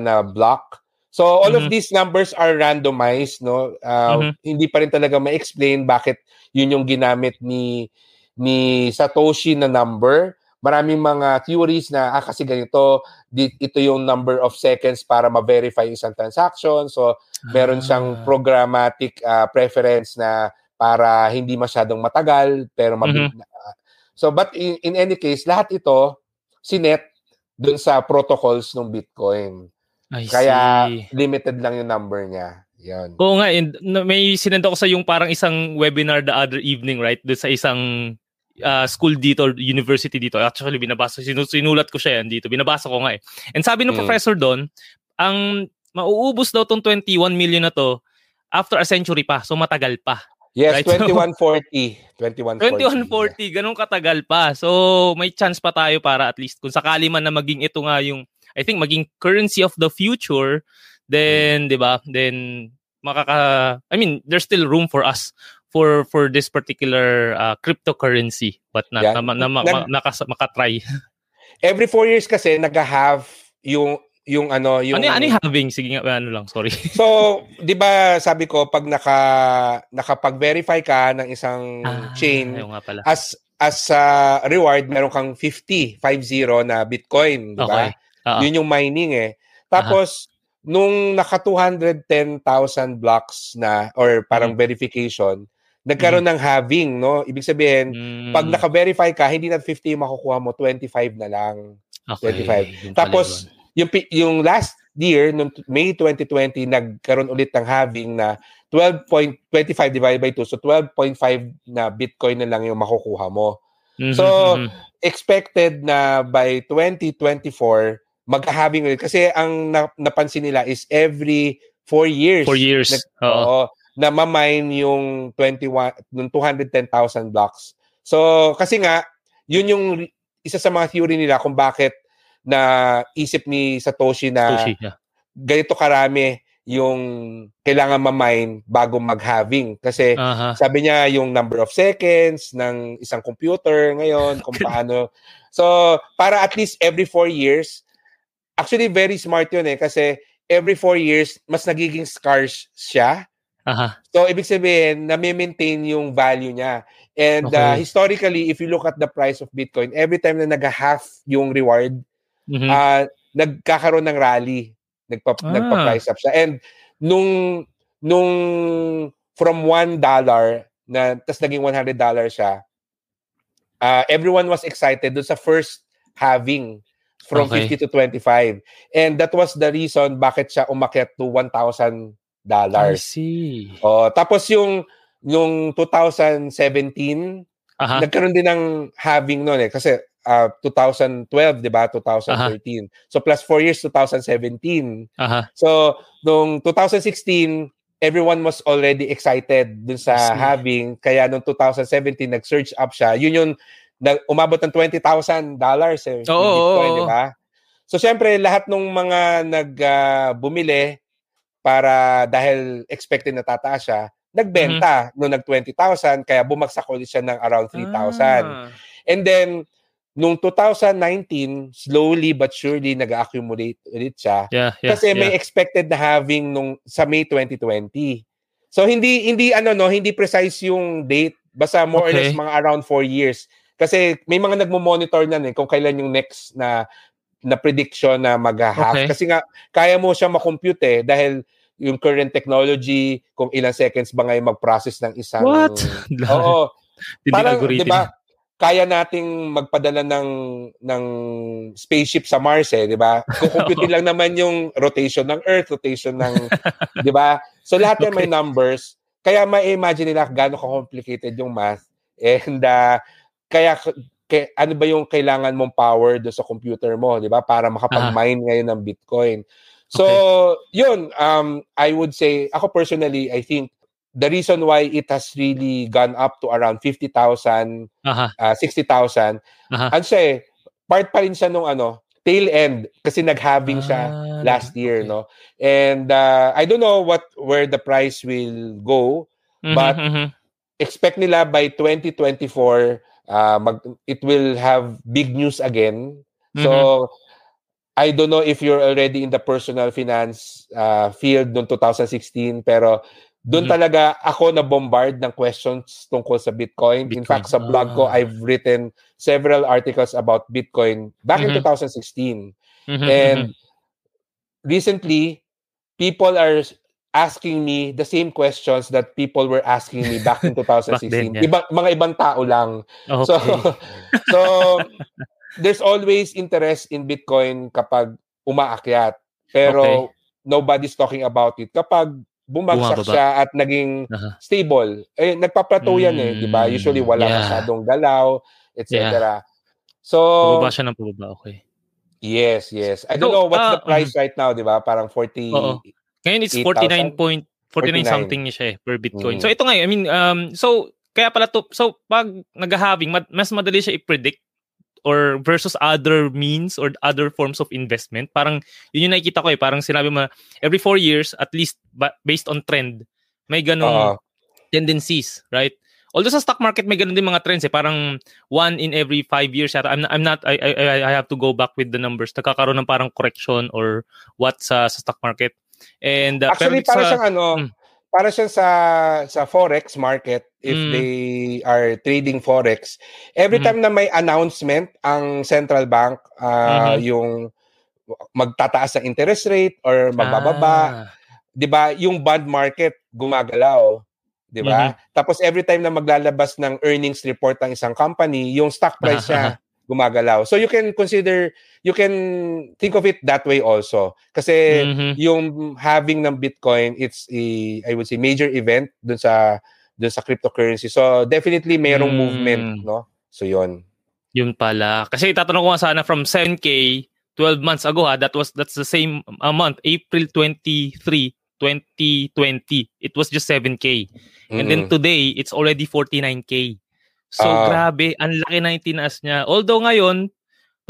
na block. So all mm-hmm. of these numbers are randomized, no? Uh, mm-hmm. Hindi pa rin talaga ma-explain bakit yun yung ginamit ni ni Satoshi na number. Maraming mga theories na ah, kasi ganito, di, ito yung number of seconds para ma-verify isang transaction. So meron siyang ah. programmatic uh, preference na para hindi masyadong matagal pero mabilis. Mm-hmm. So but in, in any case, lahat ito sinet dun sa protocols ng Bitcoin. I Kaya see. limited lang yung number niya. Yan.
Oo nga, and may sinend ako sa yung parang isang webinar the other evening, right? Doon sa isang uh, school dito, university dito. Actually, binabasa, sinulat ko siya yan dito. Binabasa ko nga eh. And sabi ng mm. professor doon, ang mauubos daw tong 21 million na to after a century pa. So matagal pa.
Yes, right? 2140. 2140.
2140, ganun katagal pa. So may chance pa tayo para at least kung sakali man na maging ito nga yung I think maging currency of the future, then. 'di ba? Then makaka I mean, there's still room for us for for this particular uh, cryptocurrency but not yeah. na, na, na, na, na, makatry.
Every four years kasi nag-have yung yung ano yung
Ano ano yung halving sige nga ano lang sorry.
so, 'di ba sabi ko pag naka nakapag-verify ka ng isang ah, chain as as uh, reward meron kang 50 50 na Bitcoin, 'di ba? Okay. Uh-huh. Yun yung mining eh. Tapos, uh-huh. nung naka 210,000 blocks na or parang mm. verification, nagkaroon mm. ng halving, no? Ibig sabihin, mm. pag naka-verify ka, hindi na 50 yung makukuha mo, 25 na lang. Okay. 25. Tapos, yung, yung last year, noong May 2020, nagkaroon ulit ng halving na 12.25 divided by 2. So, 12.5 na Bitcoin na lang yung makukuha mo. Mm-hmm. So, mm-hmm. expected na by 2024, mag-halving ulit. Kasi ang napansin nila is every 4 years.
4 years.
Na, oo. na mamine yung 21, yung 210,000 blocks. So, kasi nga, yun yung isa sa mga theory nila kung bakit na isip ni Satoshi na Satoshi, yeah. ganito karami yung kailangan ma-mine bago mag-halving. Kasi uh-huh. sabi niya yung number of seconds ng isang computer ngayon, kung paano. So, para at least every four years, Actually, very smart yun eh. Kasi every four years, mas nagiging scarce siya.
Uh-huh.
So, ibig sabihin, na-maintain yung value niya. And uh, okay. uh, historically, if you look at the price of Bitcoin, every time na nag-half yung reward, mm-hmm. uh, nagkakaroon ng rally. Nagpa, ah. Nagpa-price up siya. And nung, nung from $1 na, tas naging $100 siya, uh, everyone was excited dun sa first halving from okay. 50 to 25. And that was the reason bakit siya umakyat to $1,000. I
see.
Oh, tapos yung yung 2017, uh-huh. nagkaroon din ng having noon eh kasi uh, 2012, 'di ba? 2013. Uh-huh. So plus 4 years 2017.
Uh-huh.
So nung 2016, everyone was already excited dun sa having kaya nung 2017 nag-surge up siya. Yun yung na, umabot ng $20,000 dollars eh,
oh, Bitcoin,
oh, di ba? So syempre lahat ng mga nag uh, bumili para dahil expected na tataas siya, nagbenta mm-hmm. no nag 20,000 kaya bumagsak ulit siya ng around 3,000. Ah. And then nung 2019, slowly but surely nag-accumulate ulit siya.
Yeah, yeah,
kasi
yeah.
may expected na having nung sa May 2020. So hindi hindi ano no, hindi precise yung date, basta more okay. or less mga around 4 years. Kasi may mga nagmo-monitor na eh kung kailan yung next na na prediction na mag-hack. Okay. Kasi nga, kaya mo siya makompute eh, dahil yung current technology, kung ilang seconds ba ngayon mag-process ng isang...
What?
Oo. parang, di ba, kaya nating magpadala ng ng spaceship sa Mars eh, 'di ba? Kukumpute lang naman yung rotation ng Earth, rotation ng 'di ba? So lahat okay. may numbers. Kaya ma-imagine nila gaano ka-complicated yung math. And uh, kaya kay, ano ba yung kailangan mong power do sa computer mo, 'di ba? Para makapag-mine ngayon ng Bitcoin. So, okay. 'yun, um I would say ako personally, I think the reason why it has really gone up to around 50,000, uh-huh. uh, 60,000, uh-huh. ano siya eh, part pa rin siya nung ano, tail end kasi nag-halving siya ah, last year, okay. no? And uh, I don't know what where the price will go, mm-hmm, but mm-hmm. expect nila by 2024 uh, mag, it will have big news again. Mm-hmm. So, I don't know if you're already in the personal finance uh, field noong 2016, pero doon mm-hmm. talaga ako na bombard ng questions tungkol sa Bitcoin. Bitcoin. In fact, sa blog ko, ah. I've written several articles about Bitcoin back mm-hmm. in 2016. Mm-hmm. And mm-hmm. recently, people are asking me the same questions that people were asking me back in 2016. then, yeah. Iba, mga ibang tao lang. Okay. So, so there's always interest in Bitcoin kapag umaakyat. Pero okay. nobody's talking about it. Kapag bumagsak Bumababa. siya at naging uh-huh. stable, eh, nagpa-plateau mm, yan eh, di ba? Usually wala yeah. masyadong galaw, etc. Yeah. So,
Bumaba siya ng pababa, okay.
Yes, yes. I don't so, know what's uh, the price uh, right now, di ba? Parang 40, uh-oh.
Ngayon it's 49 point 49 something niya siya eh, per Bitcoin. Mm. So ito nga, I mean um so kaya pala to so pag nag-halving mas madali siya i-predict or versus other means or other forms of investment. Parang yun yung nakikita ko eh, parang sinabi mo every four years at least based on trend may ganong uh, tendencies, right? Although sa stock market may ganun din mga trends eh, parang one in every five years yata. I'm, I'm not I, I I have to go back with the numbers. Nagkakaroon ng parang correction or what sa, sa stock market. And uh,
actually para sa, siyang ano, hmm. para siyang sa sa forex market if mm. they are trading forex, every mm-hmm. time na may announcement ang central bank uh, mm-hmm. yung magtataas ang interest rate or magbababa. Ah. 'Di ba? Yung bond market gumagalaw. 'Di ba? Mm-hmm. Tapos every time na maglalabas ng earnings report ang isang company, yung stock price niya gumagalaw. So you can consider you can think of it that way also. Kasi mm-hmm. yung having ng Bitcoin, it's a I would say major event dun sa dun sa cryptocurrency. So definitely mayroong mm. movement, no? So yon.
Yun pala. Kasi tatanong ko nga sana from 7k 12 months ago ha, that was that's the same uh, month, April 23, 2020. It was just 7k. Mm-hmm. And then today, it's already 49k. So uh, grabe, ang laki na yung tinaas niya. Although ngayon,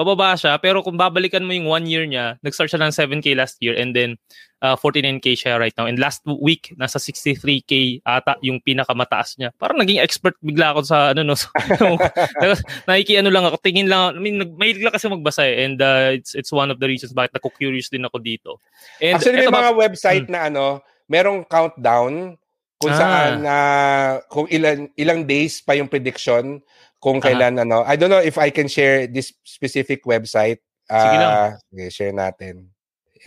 pababa siya, pero kung babalikan mo yung one year niya, nag-start siya ng 7K last year and then uh, 49K siya right now. And last week, nasa 63K ata yung pinakamataas niya. Parang naging expert bigla ako sa ano no. So, nakiki ano lang ako, tingin lang, I mean, mahilig lang kasi magbasa eh. And uh, it's it's one of the reasons bakit nako-curious din ako dito.
And Actually, may mga website hmm. na ano, merong countdown kung ah. saan uh, kung ilan ilang days pa yung prediction kung kailan uh-huh. ano. I don't know if I can share this specific website. Uh, sige lang. Okay, share natin.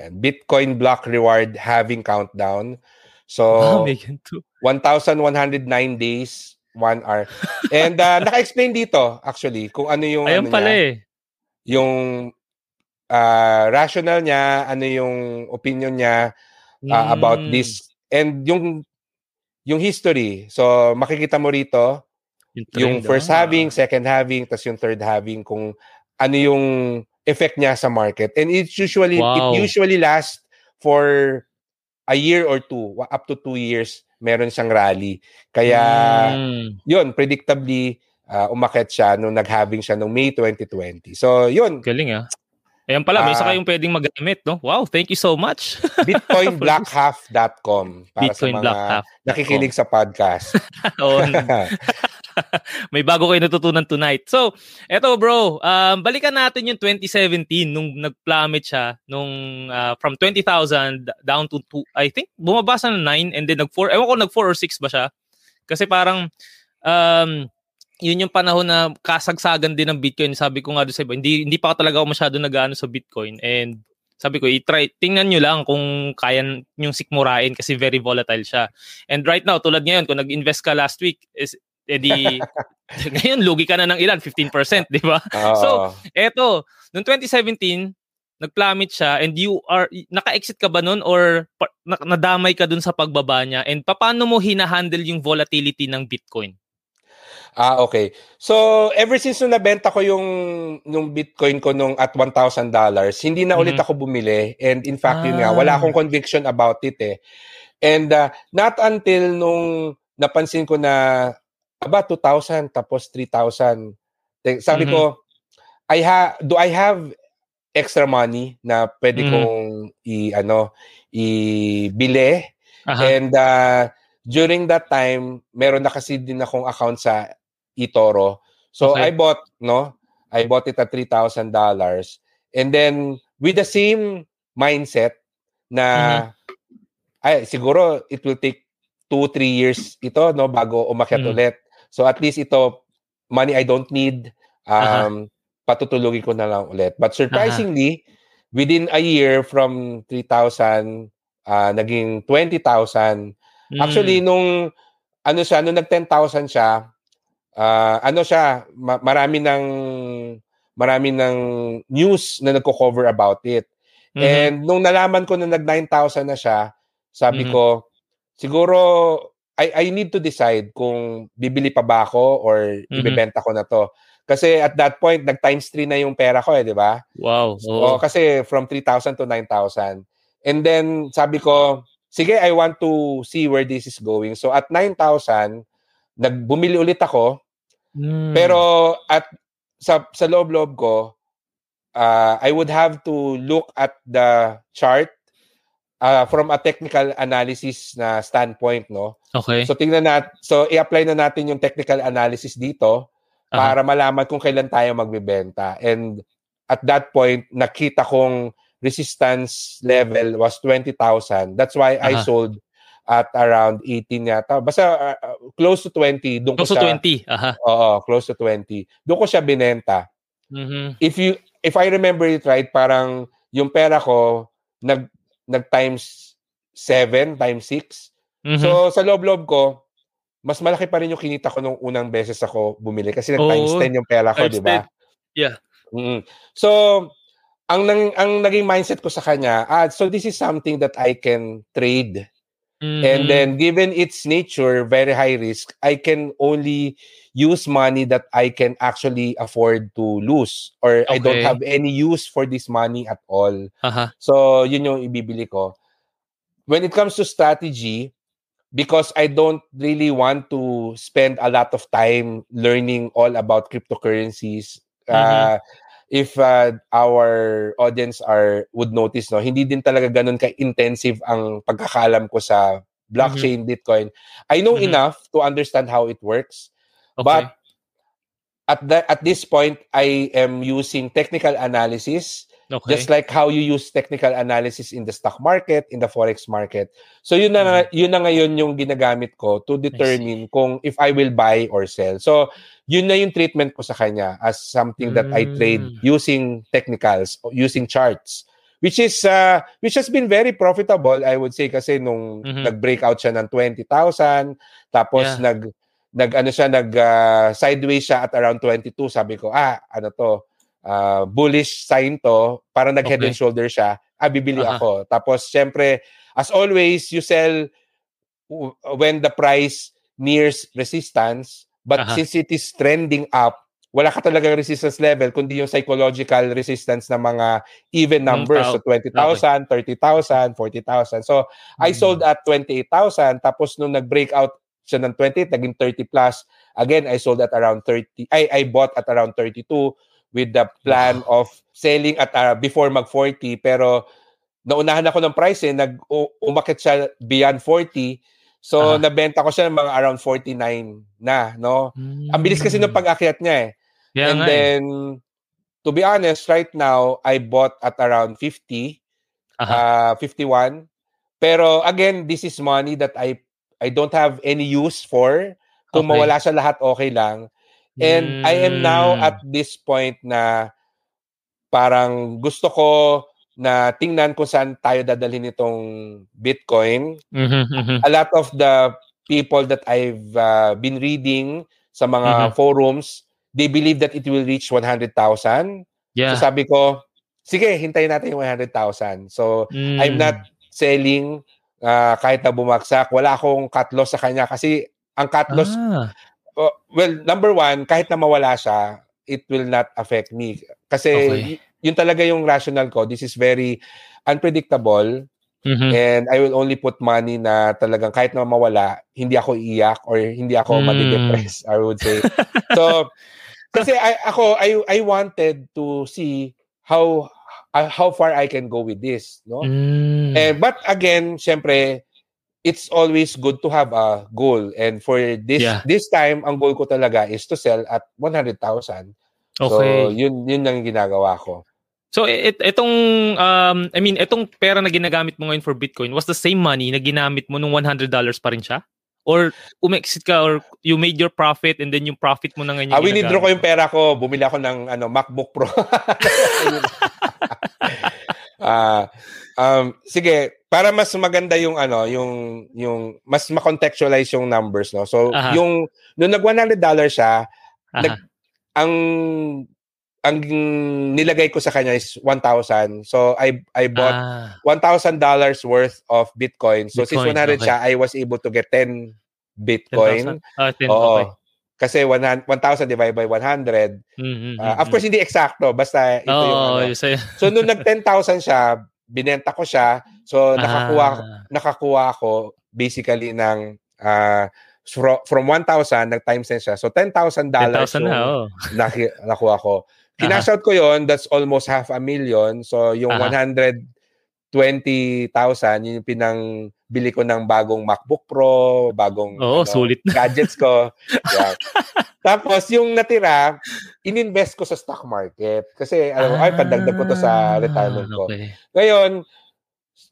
Yan. Bitcoin block reward having countdown. So, oh, 1,109 days, 1 hour. And uh, naka-explain dito actually kung ano yung
Ayun
ano
pala
niya,
eh.
Yung uh, rational niya, ano yung opinion niya uh, mm. about this and yung yung history. So, makikita mo rito yung, trend, yung first ah. halving, second halving, tas yung third halving kung ano yung effect niya sa market. And it usually wow. it usually lasts for a year or two, up to two years, meron siyang rally. Kaya, mm. yun, predictably, uh, umakyat siya nung nag-halving siya nung May 2020. So, yun.
Galing ah. Ayan pala, may uh, isa kayong pwedeng magamit, no? Wow, thank you so much.
bitcoinblackhalf.com para Bitcoin sa mga nakikinig sa podcast. Oo.
may bago kayo natutunan tonight. So, eto bro, um, balikan natin yung 2017 nung nag-plummet siya nung uh, from 20,000 down to 2, I think bumaba sa 9 and then nag-4, ewan ko nag-4 or 6 ba siya? Kasi parang um, yun yung panahon na kasagsagan din ng Bitcoin. Sabi ko nga doon sa iba, hindi, hindi pa talaga ako masyado nag sa Bitcoin. And sabi ko, i-try, tingnan nyo lang kung kaya yung sikmurain kasi very volatile siya. And right now, tulad ngayon, kung nag-invest ka last week, is, edi, ngayon, lugi ka na ng ilan? 15%, di ba? Uh, so, eto, noong 2017, nag-plummet siya and you are, naka-exit ka ba nun or nadamay ka dun sa pagbaba niya? And paano mo hinahandle yung volatility ng Bitcoin?
Ah, okay. So, ever since nung nabenta ko yung nung Bitcoin ko nung at $1,000, hindi na ulit mm-hmm. ako bumili. And in fact, ah. yun nga, wala akong ah. conviction about it eh. And uh, not until nung napansin ko na aba 2,000 tapos 3,000. Sabi mm-hmm. ko, I ha do I have extra money na pwede mm-hmm. kong i ano ibili uh-huh. and uh, during that time meron na kasi din akong account sa eToro. So okay. I bought, no? I bought it at $3,000. And then with the same mindset na mm-hmm. ay siguro it will take 2 3 years ito no bago umakyat mm-hmm. ulit. So at least ito money I don't need um uh-huh. patutulugin ko na lang ulit. But surprisingly uh-huh. within a year from 3,000 uh, naging 20,000. Mm. Actually nung ano siya nung nag 10,000 siya uh, ano siya, ma- marami ng marami ng news na nagko-cover about it. Mm-hmm. And nung nalaman ko na nag 9,000 na siya, sabi mm-hmm. ko, siguro I I need to decide kung bibili pa ba ako or mm-hmm. ibebenta ko na to. Kasi at that point, nag times 3 na yung pera ko eh, di ba?
Wow.
So, kasi from 3,000 to 9,000. And then, sabi ko, sige, I want to see where this is going. So, at 9,000, nagbumili ulit ako Mm. Pero at sa sa loob-loob ko, uh, I would have to look at the chart uh, from a technical analysis na standpoint, no?
Okay.
So tingnan nat so i-apply na natin yung technical analysis dito uh-huh. para malaman kung kailan tayo magbebenta. And at that point, nakita kong resistance level was 20,000. That's why uh-huh. I sold at around 18 yata. Basta uh, close to 20. Doon
close
ko
siya, to 20. Aha.
Oo, close to 20. Doon ko siya binenta.
Mm-hmm.
If you if I remember it right, parang yung pera ko nag nag times 7, times 6.
Mhm.
So sa loob-loob ko, mas malaki pa rin yung kinita ko nung unang beses ako bumili kasi nag times
Oo.
10 yung pera ko, di ba?
10. Yeah.
Mm. So ang nang ang naging mindset ko sa kanya, ah so this is something that I can trade. And
Mhm.
then given its nature, very high risk, I can only use money that I can actually afford to lose or I don't
Okay.
have any use for this money at all.
Aha.
So, yun yung ibibili ko. When it comes to strategy, because I don't really want to spend a lot of time learning all about cryptocurrencies, uh, if uh, our audience are would notice no hindi din talaga ganun ka intensive ang pagkakalam ko sa blockchain bitcoin i know
Mhm.
enough to understand how it works
Okay.
but at that at this point i am using technical analysis
okay.
just like how you use technical analysis in the stock market in the forex market so yun na yun na ngayon yung ginagamit ko to determine kung if i will buy or sell so yun na yung treatment ko sa kanya as something that I trade
Mm.
using technicals, using charts. Which is, uh, which has been very profitable, I would say, kasi nung
Mhm.
nag-breakout siya ng 20,000, tapos
Yeah.
nag, nag, ano siya, nag, uh, sideways siya at around 22, sabi ko, ah, ano to, uh, bullish sign to, para nag-head
Okay.
and shoulder siya, ah, bibili
Aha.
ako. Tapos, syempre, as always, you sell when the price nears resistance, but
Aha.
since it is trending up, wala ka talagang resistance level, kundi yung psychological resistance ng mga even
Mm,
numbers. So, 20,000, 30,000, 40,000. So, I
Mm.
sold at 28,000. Tapos, nung nag-break out siya ng 28, naging 30 plus. Again, I sold at around 30. I, I bought at around 32 with the plan of selling at uh, before mag-40. Pero, naunahan ako ng price eh. Nag, umakit siya beyond 40. So,
Aha.
nabenta ko siya ng mga around 49 na, no? Ang bilis kasi ng
Mm.
pag-akyat niya eh.
Kaya
and
nga eh.
then, to be honest, right now, I bought at around 50, uh,
Aha.
51. Pero again, this is money that I I don't have any use for. Kung
Okay.
mawala siya lahat, okay lang. And I am now
Mm.
at this point na parang gusto ko na tingnan kung saan tayo dadalhin itong Bitcoin.
Mhm, mhm.
A lot of the people that I've uh, been reading sa mga
Mhm.
forums, they believe that it will reach 100,000.
Yeah.
So sabi ko, sige, hintayin natin yung 100,000. So I'm
Mm.
not selling uh, kahit na bumagsak. Wala akong cut loss sa kanya kasi ang cut loss,
Ah.
Uh, well, number one, kahit na mawala siya, it will not affect me. Kasi
Okay.
y- yun talaga yung rational ko. This is very unpredictable
Mhm.
and I will only put money na talagang kahit na mawala, hindi ako iiyak or hindi ako
Mm.
madidepress, I would say. so, kasi I, ako, I, I wanted to see how uh, how far I can go with this, no?
Mm.
Eh, but again, syempre, it's always good to have a goal. And for this
Yeah.
this time, ang goal ko talaga is to sell at 100,000. So,
Okay.
yun yun ang ginagawa ko.
So it, itong um I mean itong pera na ginagamit mo ngayon for Bitcoin was the same money na ginamit mo nung $100 pa rin siya? Or umexit ka or you made your profit and then yung profit mo na ngayon
Ah, winidraw ko yung pera ko. Bumili ako ng ano, MacBook Pro. Ah, um, sige, para mas maganda yung ano, yung yung mas ma-contextualize yung numbers, no. So,
Aha.
yung nung nag $100 siya,
Aha.
nag- ang ang nilagay ko sa kanya is 1,000. So, I I bought
ah,
$1,000 worth of Bitcoin. So, since
Bitcoin,
100
okay.
siya, I was able to get 10 Bitcoin.
10,000? Ah, 10,
Oo.
okay.
Kasi 100 1,000 divided by 100.
Mm, mm,
Uh,
mm,
of course, hindi eksakto. Basta ito
Oo,
yung ano.
sa'yo.
So, nung nag 10,000 siya, binenta ko siya. So, nakakuha,
Ah,
nakakuha ako basically ng uh, fro- from 1,000, nag-times 10 siya. So, $10,000
10,000
yung
na, oh.
naki, nakuha ko. Kinash out ko yon that's almost half a million. So, yung
Aha.
120,000, yun yung pinang bili ko ng bagong MacBook Pro, bagong
Oo,
ano,
sulit na.
gadgets ko. yeah. Tapos, yung natira, ininvest ko sa stock market. Kasi, alam mo, ay, pandagdag ko to sa retirement ko.
Ah, Okay.
Ngayon,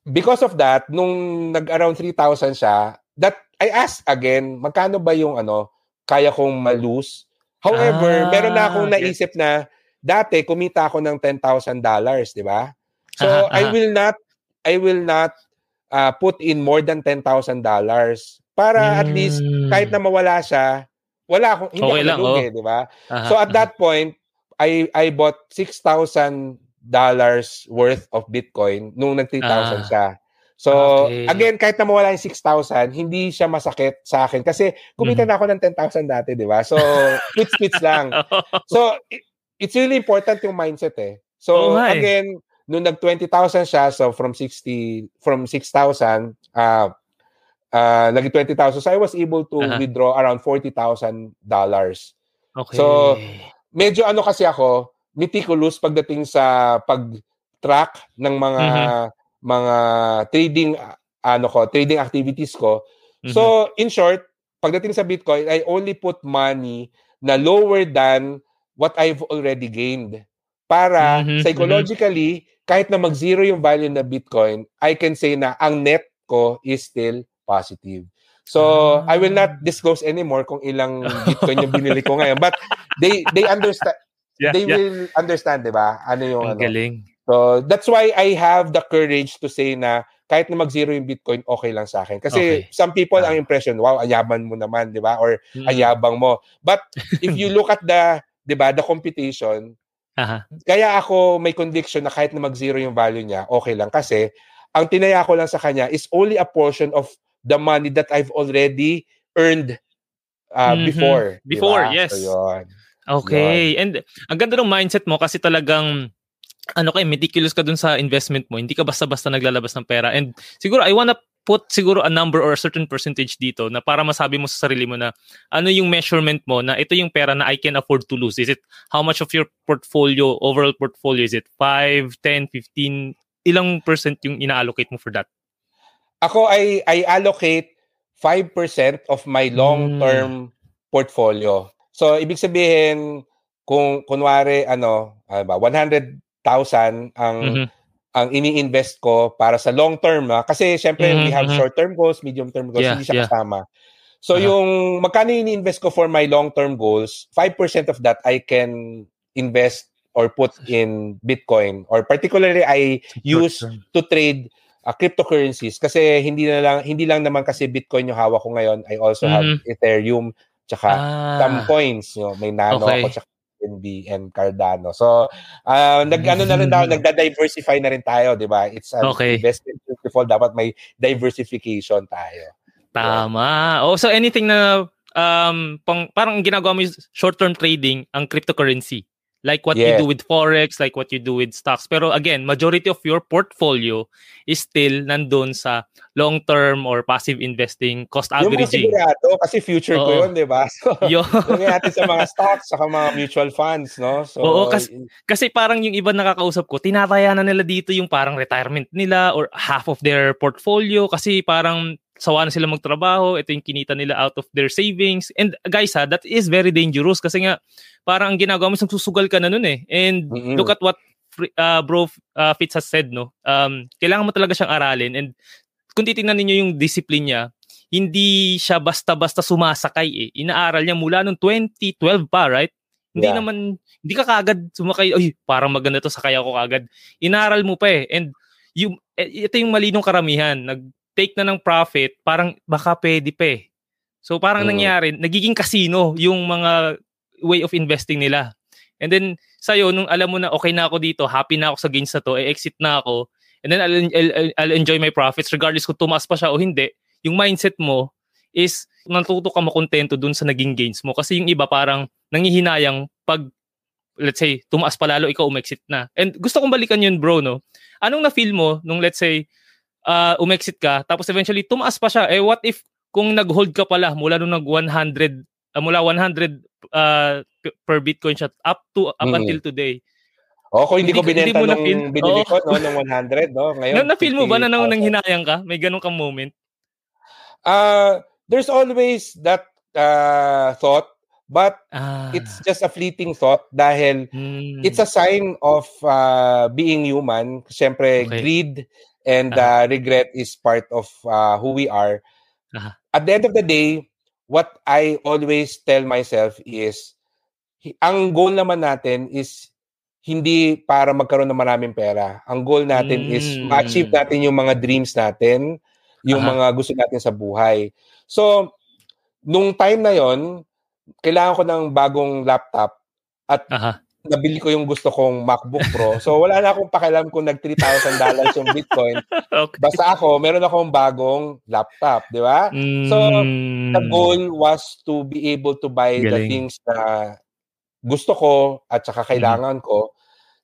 because of that, nung nag-around 3,000 siya, that I asked again, magkano ba yung ano, kaya kong malose? However,
Ah,
meron na akong naisip na dati kumita ako ng $10,000, di ba? So uh-huh, I will not I will not uh, put in more than $10,000 para mm. at least kahit na mawala siya, wala akong hindi
okay
ako
lang, oh.
di ba? Uh-huh, so at uh-huh. that point, I I bought $6,000 worth of Bitcoin nung nag-3,000 uh, siya. So, okay. again, kahit na mawala yung 6,000, hindi siya masakit sa akin kasi kumita mm-hmm. na ako ng 10,000 dati, di ba? So, spits-spits lang. So, it, it's really important yung mindset eh. So, oh, again, nung nag 20,000 siya, so from 60, from 6,000, uh, uh, naging 20,000. So, I was able to uh-huh. withdraw around $40,000. Okay. So, medyo ano kasi ako, meticulous pagdating sa pag-track ng mga mm-hmm mga trading ano ko, trading activities ko. Mm-hmm. So, in short, pagdating sa Bitcoin, I only put money na lower than what I've already gained. Para mm-hmm. psychologically, mm-hmm. kahit na mag-zero yung value ng Bitcoin, I can say na ang net ko is still positive. So, ah. I will not disclose anymore kung ilang Bitcoin yung binili ko ngayon. But they they understand yeah, they yeah. will understand, 'di ba? Ano yung
ang
ano.
Galing.
So, that's why I have the courage to say na kahit na mag-zero yung Bitcoin, okay lang sa akin. Kasi okay. some people, ang ah. impression, wow, ayaban mo naman, di ba? Or hmm. ayabang mo. But if you look at the, di ba, the competition, uh-huh. kaya ako may conviction na kahit na mag-zero yung value niya, okay lang. Kasi ang tinaya ko lang sa kanya is only a portion of the money that I've already earned uh, mm-hmm. before.
Before, diba? yes. So, yun. Okay. Yun. And ang ganda ng mindset mo kasi talagang ano kay meticulous ka dun sa investment mo. Hindi ka basta-basta naglalabas ng pera. And siguro I wanna put siguro a number or a certain percentage dito na para masabi mo sa sarili mo na ano yung measurement mo na ito yung pera na I can afford to lose. Is it how much of your portfolio, overall portfolio, is it 5, 10, 15? Ilang percent yung ina-allocate mo for that?
Ako ay I allocate 5% of my long-term hmm. portfolio. So ibig sabihin kung kunwari ano, ba, 100 1,000 ang mm-hmm. Ang ini-invest ko para sa long term ha? kasi syempre mm-hmm. we have mm-hmm. short term goals, medium term goals, yeah, hindi siya yeah. kasama. So uh-huh. yung magkano ini-invest ko for my long term goals, 5% of that I can invest or put in Bitcoin or particularly I use to trade uh, cryptocurrencies kasi hindi na lang hindi lang naman kasi Bitcoin yung hawak ko ngayon. I also mm-hmm. have Ethereum tsaka ah. some coins, you know, may Nano okay. ako tsaka NB and Cardano. So, uh, nag ano na rin daw, nagda-diversify na rin tayo, 'di ba? It's an okay. investment principle dapat may diversification tayo.
Tama. Oh, so anything na um pang, parang ginagawa mo short-term trading ang cryptocurrency. Like what yes. you do with forex, like what you do with stocks. Pero again, majority of your portfolio is still nandun sa long-term or passive investing, cost averaging.
Yung sigurado, kasi future Oo. ko yun, di ba? So, yung natin sa mga stocks, sa mga mutual funds, no?
So, Oo, kasi, kasi parang yung iba nakakausap ko, tinataya na nila dito yung parang retirement nila or half of their portfolio kasi parang sawa na sila magtrabaho, ito yung kinita nila out of their savings. And guys ha, that is very dangerous kasi nga parang ang ginagawa mo isang susugal ka na nun eh. And mm-hmm. look at what uh, bro uh, Fitz has said, no? Um, kailangan mo talaga siyang aralin and kung titingnan niyo yung discipline niya, hindi siya basta-basta sumasakay eh. Inaaral niya mula nung 2012 pa, right? Hindi yeah. naman, hindi ka kagad sumakay, ay, parang maganda to, sakay ako kagad. Inaaral mo pa eh. And yung, eh, ito yung malinong karamihan. Nag, take na ng profit, parang baka pwede pa eh. So parang mm. nangyari, nagiging casino yung mga way of investing nila. And then sa'yo, nung alam mo na okay na ako dito, happy na ako sa gains na to, eh, exit na ako, and then I'll, I'll, I'll enjoy my profits regardless kung tumaas pa siya o hindi, yung mindset mo is natuto ka makontento dun sa naging gains mo. Kasi yung iba parang nangihinayang pag let's say, tumaas pa lalo, ikaw umexit na. And gusto kong balikan yun, bro, no? Anong na-feel mo nung, let's say, uh, umexit ka, tapos eventually tumaas pa siya. Eh what if kung nag-hold ka pala mula nung nag 100 uh, mula 100 uh, per Bitcoin siya up to up mm. until today.
Oh, kung hindi, hindi ko binenta hindi nung na binili oh. ko no, nung 100, no? Ngayon,
na, na-feel mo ba na nang hinayang ka? May ganun kang moment?
Uh, there's always that uh, thought but ah. it's just a fleeting thought dahil hmm. it's a sign of uh, being human. Siyempre, okay. greed and uh-huh. uh, regret is part of uh, who we are. Uh-huh. At the end of the day, what I always tell myself is, ang goal naman natin is hindi para magkaroon ng maraming pera. Ang goal natin mm. is ma-achieve natin yung mga dreams natin, yung Aha. mga gusto natin sa buhay. So, nung time na yon, kailangan ko ng bagong laptop at Aha. Nabili ko yung gusto kong MacBook Pro. So, wala na akong pakialam kung nag $3,000 yung Bitcoin. okay. Basta ako, meron akong bagong laptop, di ba? Mm. So, the goal was to be able to buy Galing. the things na gusto ko at saka mm-hmm. kailangan mm. ko.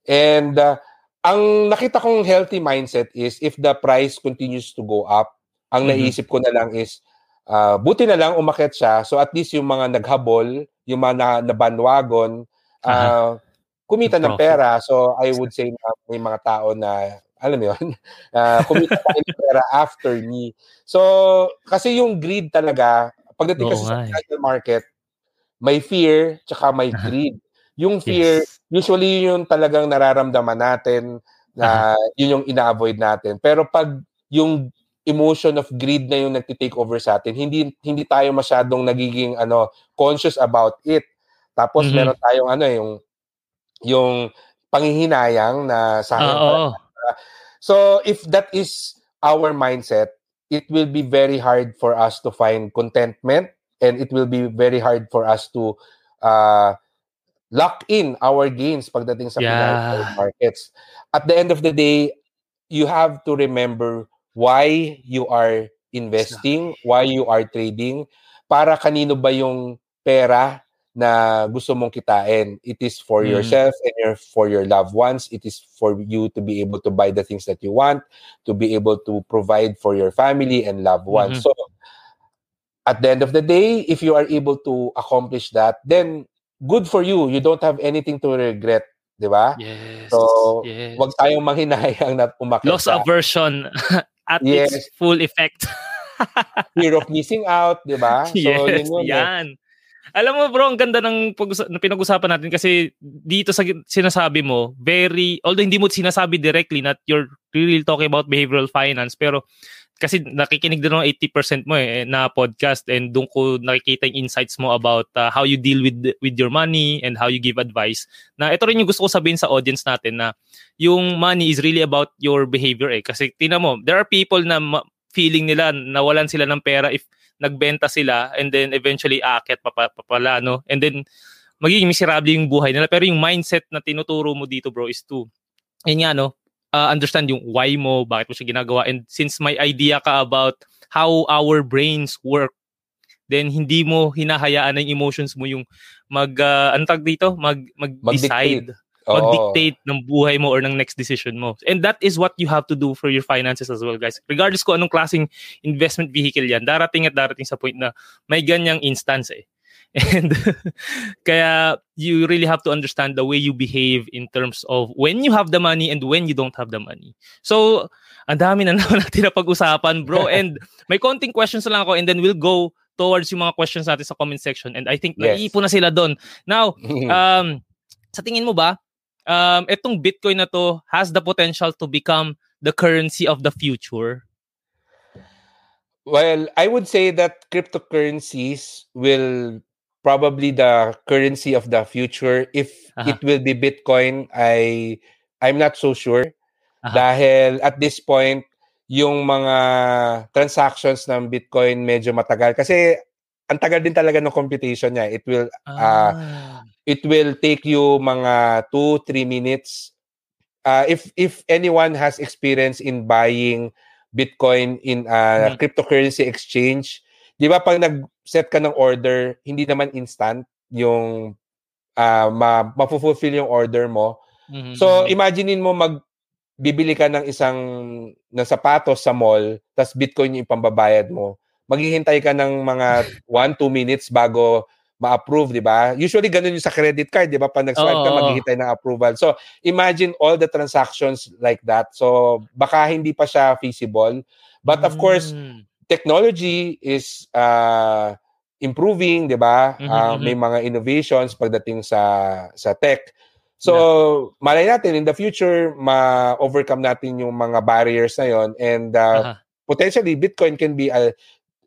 And uh, ang nakita kong healthy mindset is if the price continues to go up, ang mm-hmm. naisip ko na lang is uh, buti na lang umakyat siya. So at least yung mga naghabol, yung mga na, na bandwagon, uh, uh-huh. Kumita ng pera. So I would say na may mga tao na alam mo yun, uh, kumita pa ng pera after me. So, kasi yung greed talaga, pagdating kasi sa financial market, may fear, tsaka may greed. Yung fear, yes. usually yun talagang nararamdaman natin na uh-huh. yun yung ina-avoid natin. Pero pag yung emotion of greed na yung nagti-take over sa atin, hindi hindi tayo masyadong nagiging ano conscious about it. Tapos mm-hmm. meron tayong ano yung yung panghihinayang na sa. Uh, so if that is our mindset, it will be very hard for us to find contentment and it will be very hard for us to uh, lock in our gains pagdating sa yeah. financial markets. At the end of the day, you have to remember why you are investing, why you are trading, para kanino ba yung pera na gusto mong kitain. It is for mm. yourself and your, for your loved ones. It is for you to be able to buy the things that you want, to be able to provide for your family and loved ones. Mm-hmm. So at the end of the day, if you are able to accomplish that, then good for you. You don't have anything to regret, di ba?
Yes.
So,
yes.
wag tayong manghinayang na umakit.
Loss aversion at yes. its full effect.
Fear of missing out, di ba?
So, yes, yun yun. Eh. Yan. Eh. Alam mo bro, ang ganda ng pinag-usapan natin kasi dito sa sinasabi mo, very, although hindi mo sinasabi directly that you're really talking about behavioral finance, pero kasi nakikinig din ng 80% mo eh na podcast and doon ko nakikita yung insights mo about uh, how you deal with with your money and how you give advice. Na ito rin yung gusto ko sabihin sa audience natin na yung money is really about your behavior eh kasi tingnan mo, there are people na ma- feeling nila nawalan sila ng pera if nagbenta sila and then eventually aakyat pa, pa, no and then magiging miserable yung buhay nila pero yung mindset na tinuturo mo dito bro is to yun nga no uh, understand yung why mo, bakit mo siya ginagawa. And since may idea ka about how our brains work, then hindi mo hinahayaan ng emotions mo yung mag, uh, antag dito? Mag, mag-decide. Mag-dictate. Mag-dictate ng buhay mo or ng next decision mo. And that is what you have to do for your finances as well, guys. Regardless ko anong klaseng investment vehicle yan, darating at darating sa point na may ganyang instance eh. And kaya you really have to understand the way you behave in terms of when you have the money and when you don't have the money. So, ang dami na naman natin na pag-usapan, bro. And may konting questions lang ako and then we'll go towards yung mga questions natin sa comment section. And I think yes. naiipon na sila doon. Now, um, sa tingin mo ba, um, itong Bitcoin na to has the potential to become the currency of the future?
Well, I would say that cryptocurrencies will probably the currency of the future. If uh-huh. it will be Bitcoin, I I'm not so sure. Uh-huh. Dahil at this point, yung mga transactions ng Bitcoin medyo matagal kasi ang tagal din talaga ng computation niya. It will ah. uh it will take you mga 2 3 minutes. Uh, if if anyone has experience in buying Bitcoin in a mm-hmm. cryptocurrency exchange, 'di ba pag nag-set ka ng order, hindi naman instant yung uh, ma- mafulfill yung order mo. Mm-hmm. So imaginein mo mag bibili ka ng isang ng sapatos sa mall, tas Bitcoin yung ipambabayad mo. Maghihintay ka ng mga 1 2 minutes bago ma-approve, di ba? Usually ganun yung sa credit card, di ba? Pag nag-swipe ka, maghihintay ng approval. So, imagine all the transactions like that. So, baka hindi pa siya feasible. But of mm. course, technology is uh, improving, 'di ba? Mm-hmm, uh, may mga innovations pagdating sa sa tech. So, yeah. malay natin in the future ma-overcome natin yung mga barriers na 'yon and uh, uh-huh. potentially Bitcoin can be a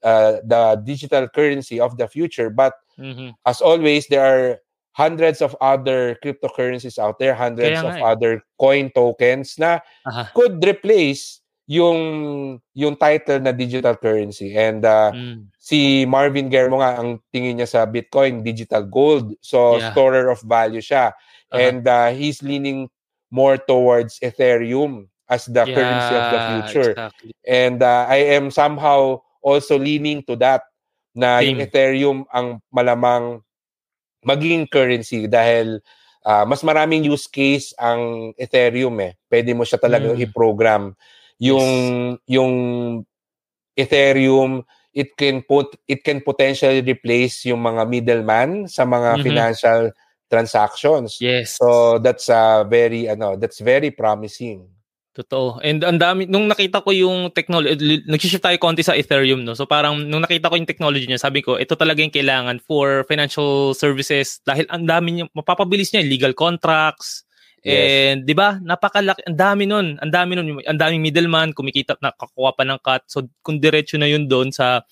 uh, the digital currency of the future but mm-hmm. as always there are hundreds of other cryptocurrencies out there, hundreds of eh. other coin tokens na Aha. could replace yung yung title na digital currency. And uh, mm. si Marvin Germo nga ang tingin niya sa Bitcoin digital gold. So yeah. storer of value siya. Uh-huh. And uh, he's leaning more towards Ethereum as the yeah, currency of the future. Exactly. And uh, I am somehow also leaning to that na Same. yung Ethereum ang malamang maging currency dahil uh, mas maraming use case ang Ethereum eh. Pwede mo siya talaga mm. i-program. Yung yes. yung Ethereum it can put it can potentially replace yung mga middleman sa mga mm-hmm. financial transactions.
Yes.
So that's uh, very ano, that's very promising.
Totoo. And ang dami, nung nakita ko yung technology, nag-shift tayo konti sa Ethereum, no? So parang, nung nakita ko yung technology niya, sabi ko, ito talaga yung kailangan for financial services dahil ang dami niya, mapapabilis niya, legal contracts, yes. and di ba, napakalaki, ang dami nun, ang dami nun, ang daming middleman, kumikita, nakakuha pa ng cut. So kung diretso na yun doon sa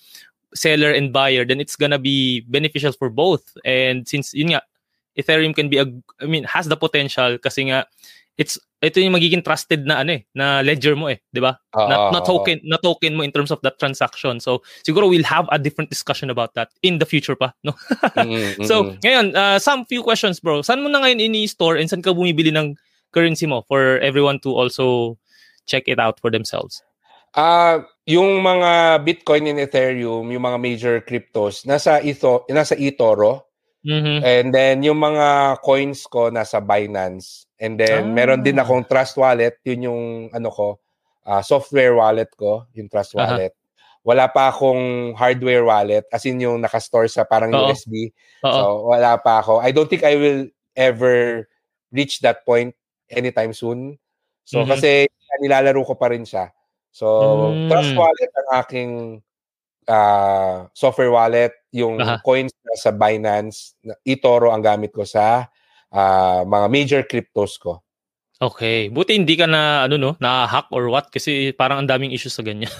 seller and buyer, then it's gonna be beneficial for both. And since, yun nga, Ethereum can be a, I mean, has the potential kasi nga, it's ito yung magiging trusted na ano eh na ledger mo eh, 'di ba? Uh, na, na token na token mo in terms of that transaction. So siguro we'll have a different discussion about that in the future pa, no? mm-hmm. So ngayon, uh, some few questions bro. Saan mo na ngayon ini-store and saan ka bumibili ng currency mo for everyone to also check it out for themselves?
Ah, uh, yung mga Bitcoin and Ethereum, yung mga major cryptos, nasa ito, nasa eToro. Mm-hmm. And then yung mga coins ko nasa Binance. And then ah. meron din akong Trust Wallet, yun yung ano ko, uh, software wallet ko, yung Trust Wallet. Uh-huh. Wala pa akong hardware wallet as in yung naka-store sa parang Uh-oh. USB. Uh-oh. So wala pa ako. I don't think I will ever reach that point anytime soon. So mm-hmm. kasi nilalaro ko pa rin siya. So mm. Trust Wallet ang aking uh, software wallet, yung uh-huh. coins sa Binance, eToro ang gamit ko sa uh, mga major cryptos ko.
Okay. Buti hindi ka na ano no, na-hack or what kasi parang ang daming issues sa ganyan.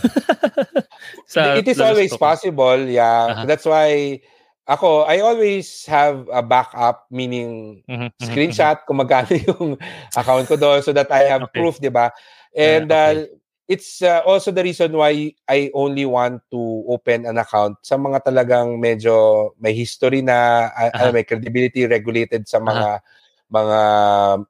sa It is always stock. possible. Yeah. Uh-huh. That's why ako, I always have a backup meaning mm-hmm. mm-hmm screenshot mm-hmm. kung magkano yung account ko doon so that I have okay. proof, 'di ba? And yeah, okay. uh, it's uh, also the reason why I only want to open an account sa mga talagang medyo may history na uh-huh. may credibility regulated sa mga uh-huh. mga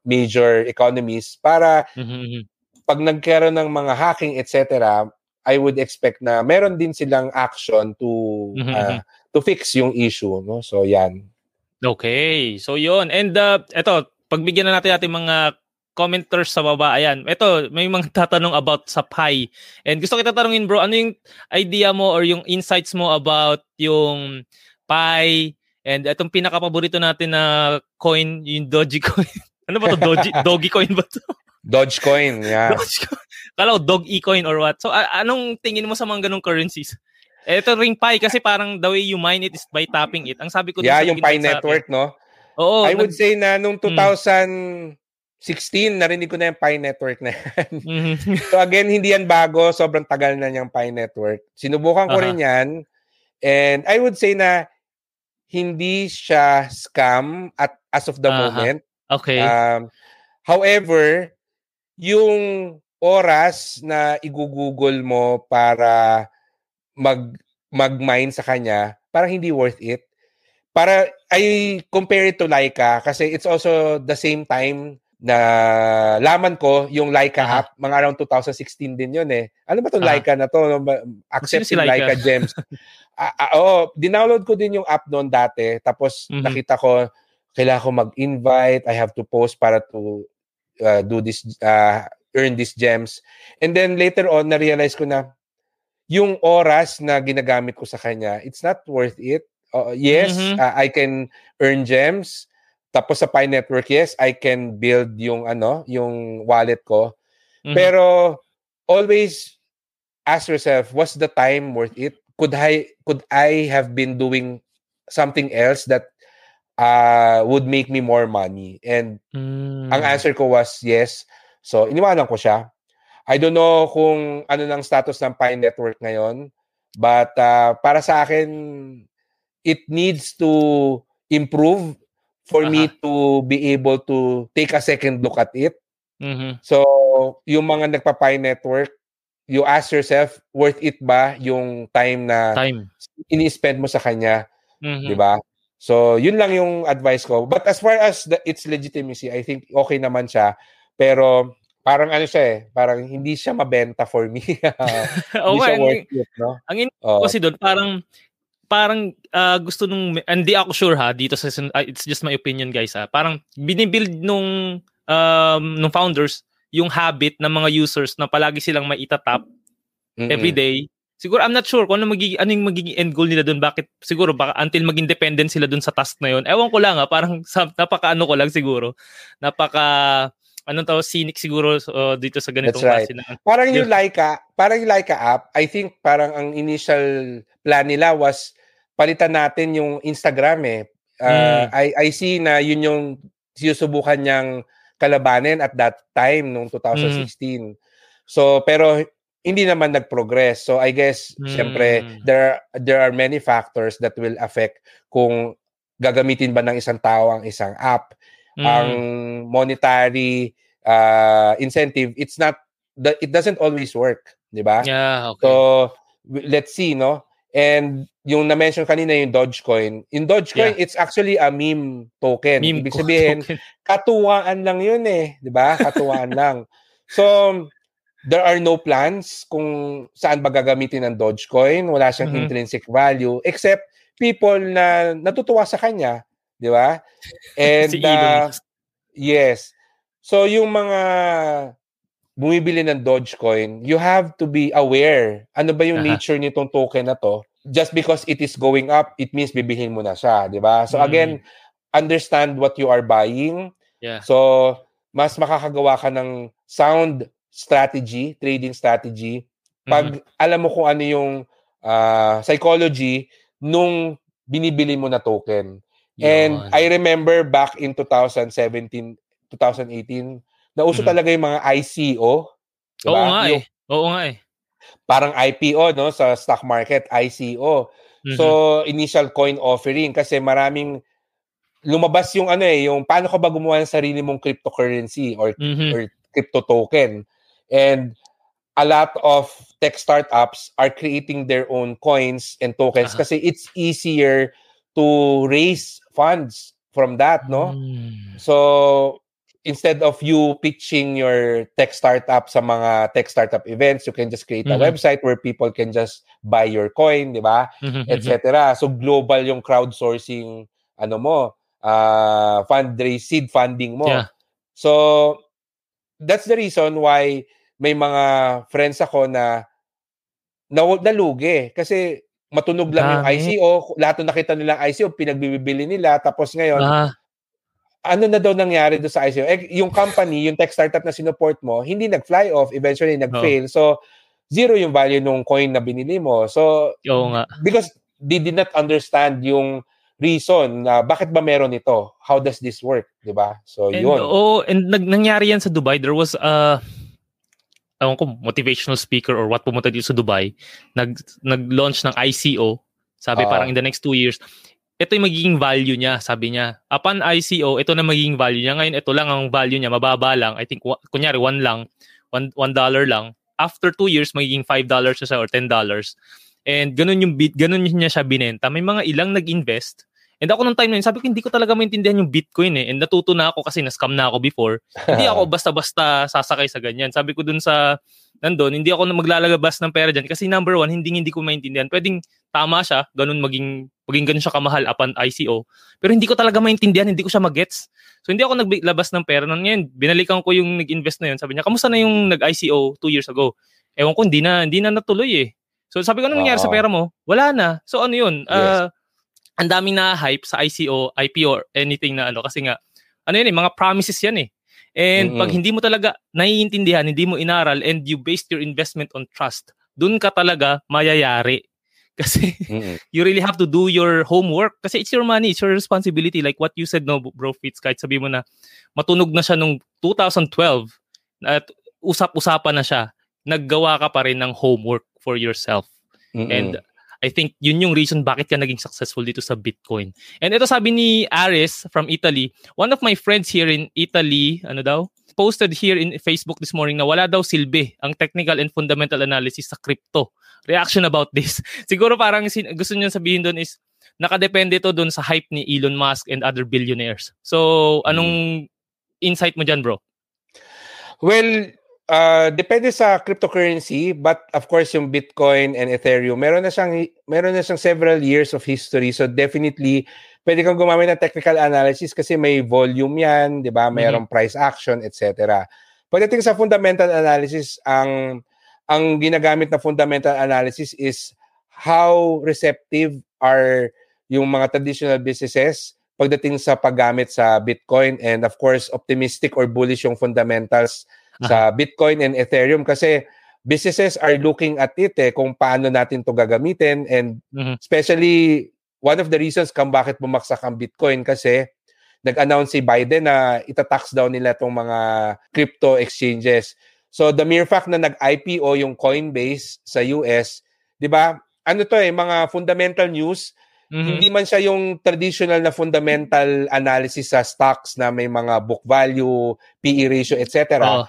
major economies para mm-hmm. pag nagkaroon ng mga hacking etc I would expect na meron din silang action to mm-hmm. uh, to fix yung issue no so yan
okay so yon and uh, eto pagbigyan na natin ating mga commenters sa baba. Ayan. Ito, may mga tatanong about sa Pi. And gusto kita tanungin, bro, ano yung idea mo or yung insights mo about yung Pi and itong pinaka-paborito natin na coin, yung Doji coin. ano ba to? Doji, Dogi coin ba to?
Dogecoin, yeah.
Dogecoin. Kala ko dog e-coin or what. So, a- anong tingin mo sa mga ganong currencies? Ito ring Pi kasi parang the way you mine it is by tapping it. Ang sabi ko
Yeah, yung Pi network, no? Oo. I would say na nung 2000 hmm. 16, narinig ko na yung Pi Network na yan. Mm-hmm. so again, hindi yan bago. Sobrang tagal na niyang Pi Network. Sinubukan ko uh-huh. rin yan. And I would say na hindi siya scam at as of the uh-huh. moment.
Okay.
Um, however, yung oras na igugugol mo para mag mag-mine sa kanya, parang hindi worth it. Para I compare it to Laika kasi it's also the same time na laman ko yung Leica uh-huh. app, mga around 2016 din yun eh. Ano ba 'tong uh-huh. Leica na to? Accept si Leica? Leica Gems. uh, uh, oh, dinownload ko din yung app noon dati. Tapos mm-hmm. nakita ko kailangan ko mag-invite, I have to post para to uh, do this uh, earn these gems. And then later on na-realize ko na yung oras na ginagamit ko sa kanya, it's not worth it. Uh, yes, mm-hmm. uh, I can earn gems tapos sa Pi Network, yes, I can build yung ano, yung wallet ko. Mm-hmm. Pero always ask yourself, was the time worth it? Could I could I have been doing something else that uh, would make me more money? And mm. ang answer ko was yes. So iniwanan ko siya. I don't know kung ano nang status ng Pi Network ngayon, but uh, para sa akin it needs to improve for uh-huh. me to be able to take a second look at it.
Mm-hmm.
So, yung mga nagpa-Pi network, you ask yourself, worth it ba yung time na
time.
ini-spend mo sa kanya?
Mm-hmm.
'Di ba? So, yun lang yung advice ko. But as far as the, its legitimacy, I think okay naman siya. Pero parang ano siya eh, parang hindi siya mabenta for me.
hindi oh, siya worth it, no? Ang in- oh. kasi doon, parang parang uh, gusto nung hindi ako sure ha dito sa uh, it's just my opinion guys ha. Parang binibuild nung um nung founders yung habit ng mga users na palagi silang may itatap mm-hmm. every day siguro I'm not sure kung ano magiging ano yung magiging end goal nila doon bakit siguro baka until maging dependent sila doon sa task na yun. Ewan ko lang ha parang sa, napaka ano ko lang siguro. Napaka anong tawag cynic siguro uh, dito sa ganitong
That's right. Na, parang yung Laika, parang yung Laika app, I think parang ang initial plan nila was palitan natin yung Instagram eh. Uh, mm. I, I see na yun yung sinusubukan niyang kalabanin at that time nung 2016. Mm. So pero hindi naman nag-progress. So I guess mm. syempre there there are many factors that will affect kung gagamitin ba ng isang tao ang isang app. Mm. Ang monetary uh, incentive, it's not it doesn't always work, 'di ba?
Yeah, okay.
So let's see, no? And yung na-mention kanina yung Dogecoin, in Dogecoin, yeah. it's actually a meme token. Meme Ibig sabihin, token. katuwaan lang yun eh. Di ba? Katuwaan lang. So, there are no plans kung saan ba gagamitin ang Dogecoin. Wala siyang mm-hmm. intrinsic value except people na natutuwa sa kanya. Di ba? And, si uh, yes. So, yung mga bumibili ng Dogecoin, you have to be aware. Ano ba yung uh-huh. nature nitong token na to? Just because it is going up, it means bibilhin mo na siya, di ba? So mm. again, understand what you are buying.
Yeah.
So, mas makakagawa ka ng sound strategy, trading strategy, pag mm-hmm. alam mo kung ano yung uh, psychology nung binibili mo na token. Yun. And I remember back in 2017, 2018, Nauso mm-hmm. talaga yung mga ICO.
Diba? Oo nga yung, eh. Oo nga eh.
Parang IPO no sa stock market, ICO. Mm-hmm. So initial coin offering kasi maraming lumabas yung ano eh, yung paano ka ba gumawa ng sarili mong cryptocurrency or mm-hmm. or crypto token. And a lot of tech startups are creating their own coins and tokens uh-huh. kasi it's easier to raise funds from that, no? Mm. So instead of you pitching your tech startup sa mga tech startup events, you can just create a mm-hmm. website where people can just buy your coin, di ba? Mm-hmm. Etc. So global yung crowdsourcing ano mo, uh, fundraise seed funding mo.
Yeah.
So that's the reason why may mga friends ako na na nalugi kasi matunog lang Dami. yung ICO, lahat ng nakita nilang ICO pinagbibili nila tapos ngayon ah ano na daw nangyari do sa ICO? Eh, yung company, yung tech startup na sinuport mo, hindi nag-fly off, eventually nag-fail. Oh. So, zero yung value nung coin na binili mo. So,
Oo nga.
because they did not understand yung reason na bakit ba meron ito? How does this work? 'Di ba? So,
and,
yun.
Oh, and nag nangyari yan sa Dubai. There was a uh, ko, motivational speaker or what pumunta dito sa Dubai. Nag nag-launch ng ICO. Sabi uh, parang in the next two years ito yung magiging value niya, sabi niya. Upon ICO, ito na magiging value niya. Ngayon, ito lang ang value niya, mababa lang. I think, kunyari, one lang, one, one dollar lang. After two years, magiging five dollars siya or ten dollars. And ganun yung bit, ganun niya siya binenta. May mga ilang nag-invest. And ako nung time na yun, sabi ko, hindi ko talaga maintindihan yung Bitcoin eh. And natuto na ako kasi na-scam na ako before. hindi ako basta-basta sasakay sa ganyan. Sabi ko dun sa, nandun, hindi ako na maglalagabas ng pera dyan. Kasi number one, hindi hindi ko maintindihan. Pwedeng tama siya, ganun maging maging ganun siya kamahal upon ICO. Pero hindi ko talaga maintindihan, hindi ko siya magets. So hindi ako naglabas ng pera nun ngayon. Binalikan ko yung nag-invest na yun. Sabi niya, kamusta na yung nag-ICO two years ago? Ewan ko, hindi na, hindi na natuloy eh. So sabi ko, ano nangyari uh sa pera mo? Wala na. So ano yun? Yes. Uh, ang daming na hype sa ICO, IPO, or anything na ano. Kasi nga, ano yun eh, mga promises yan eh. And mm-hmm. pag hindi mo talaga naiintindihan, hindi mo inaral, and you based your investment on trust, dun ka talaga mayayari. Kasi mm-hmm. you really have to do your homework kasi it's your money, it's your responsibility. Like what you said, no, bro Fitz, kahit sabi mo na matunog na siya nung 2012 at usap-usapan na siya, naggawa ka pa rin ng homework for yourself. Mm-hmm. And I think yun yung reason bakit ka naging successful dito sa Bitcoin. And ito sabi ni Aris from Italy, one of my friends here in Italy, ano daw, posted here in Facebook this morning na wala daw silbi ang technical and fundamental analysis sa crypto. Reaction about this. Siguro parang gusto niya sabihin doon is nakadepende to doon sa hype ni Elon Musk and other billionaires. So, anong insight mo dyan, bro?
Well, uh, depende sa cryptocurrency, but of course yung Bitcoin and Ethereum, meron na siyang meron na siyang several years of history. So definitely pwede kang gumamit ng technical analysis kasi may volume 'yan, 'di ba? Mayroong mm-hmm. price action, etc. Pagdating sa fundamental analysis, ang ang ginagamit na fundamental analysis is how receptive are yung mga traditional businesses pagdating sa paggamit sa Bitcoin and of course optimistic or bullish yung fundamentals uh-huh. sa Bitcoin and Ethereum kasi businesses are looking at it eh kung paano natin to gagamitin and uh-huh. especially one of the reasons kung bakit bumagsak ang Bitcoin kasi nag-announce si Biden na itatax daw nila tong mga crypto exchanges. So the mere fact na nag-IPO yung Coinbase sa US, 'di ba? Ano to eh mga fundamental news Mm-hmm. Hindi man siya yung traditional na fundamental analysis sa stocks na may mga book value, PE ratio, etc. Oh.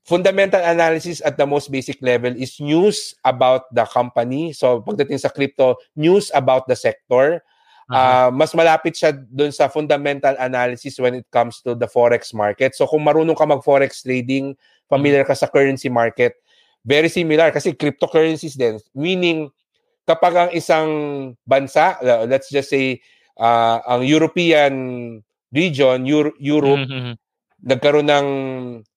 Fundamental analysis at the most basic level is news about the company. So pagdating sa crypto, news about the sector. Uh, mas malapit siya dun sa fundamental analysis when it comes to the forex market. So kung marunong ka mag-forex trading, familiar ka sa currency market, very similar kasi cryptocurrencies din. Meaning, kapag ang isang bansa, let's just say uh, ang European region, Euro- Europe, mm-hmm. nagkaroon ng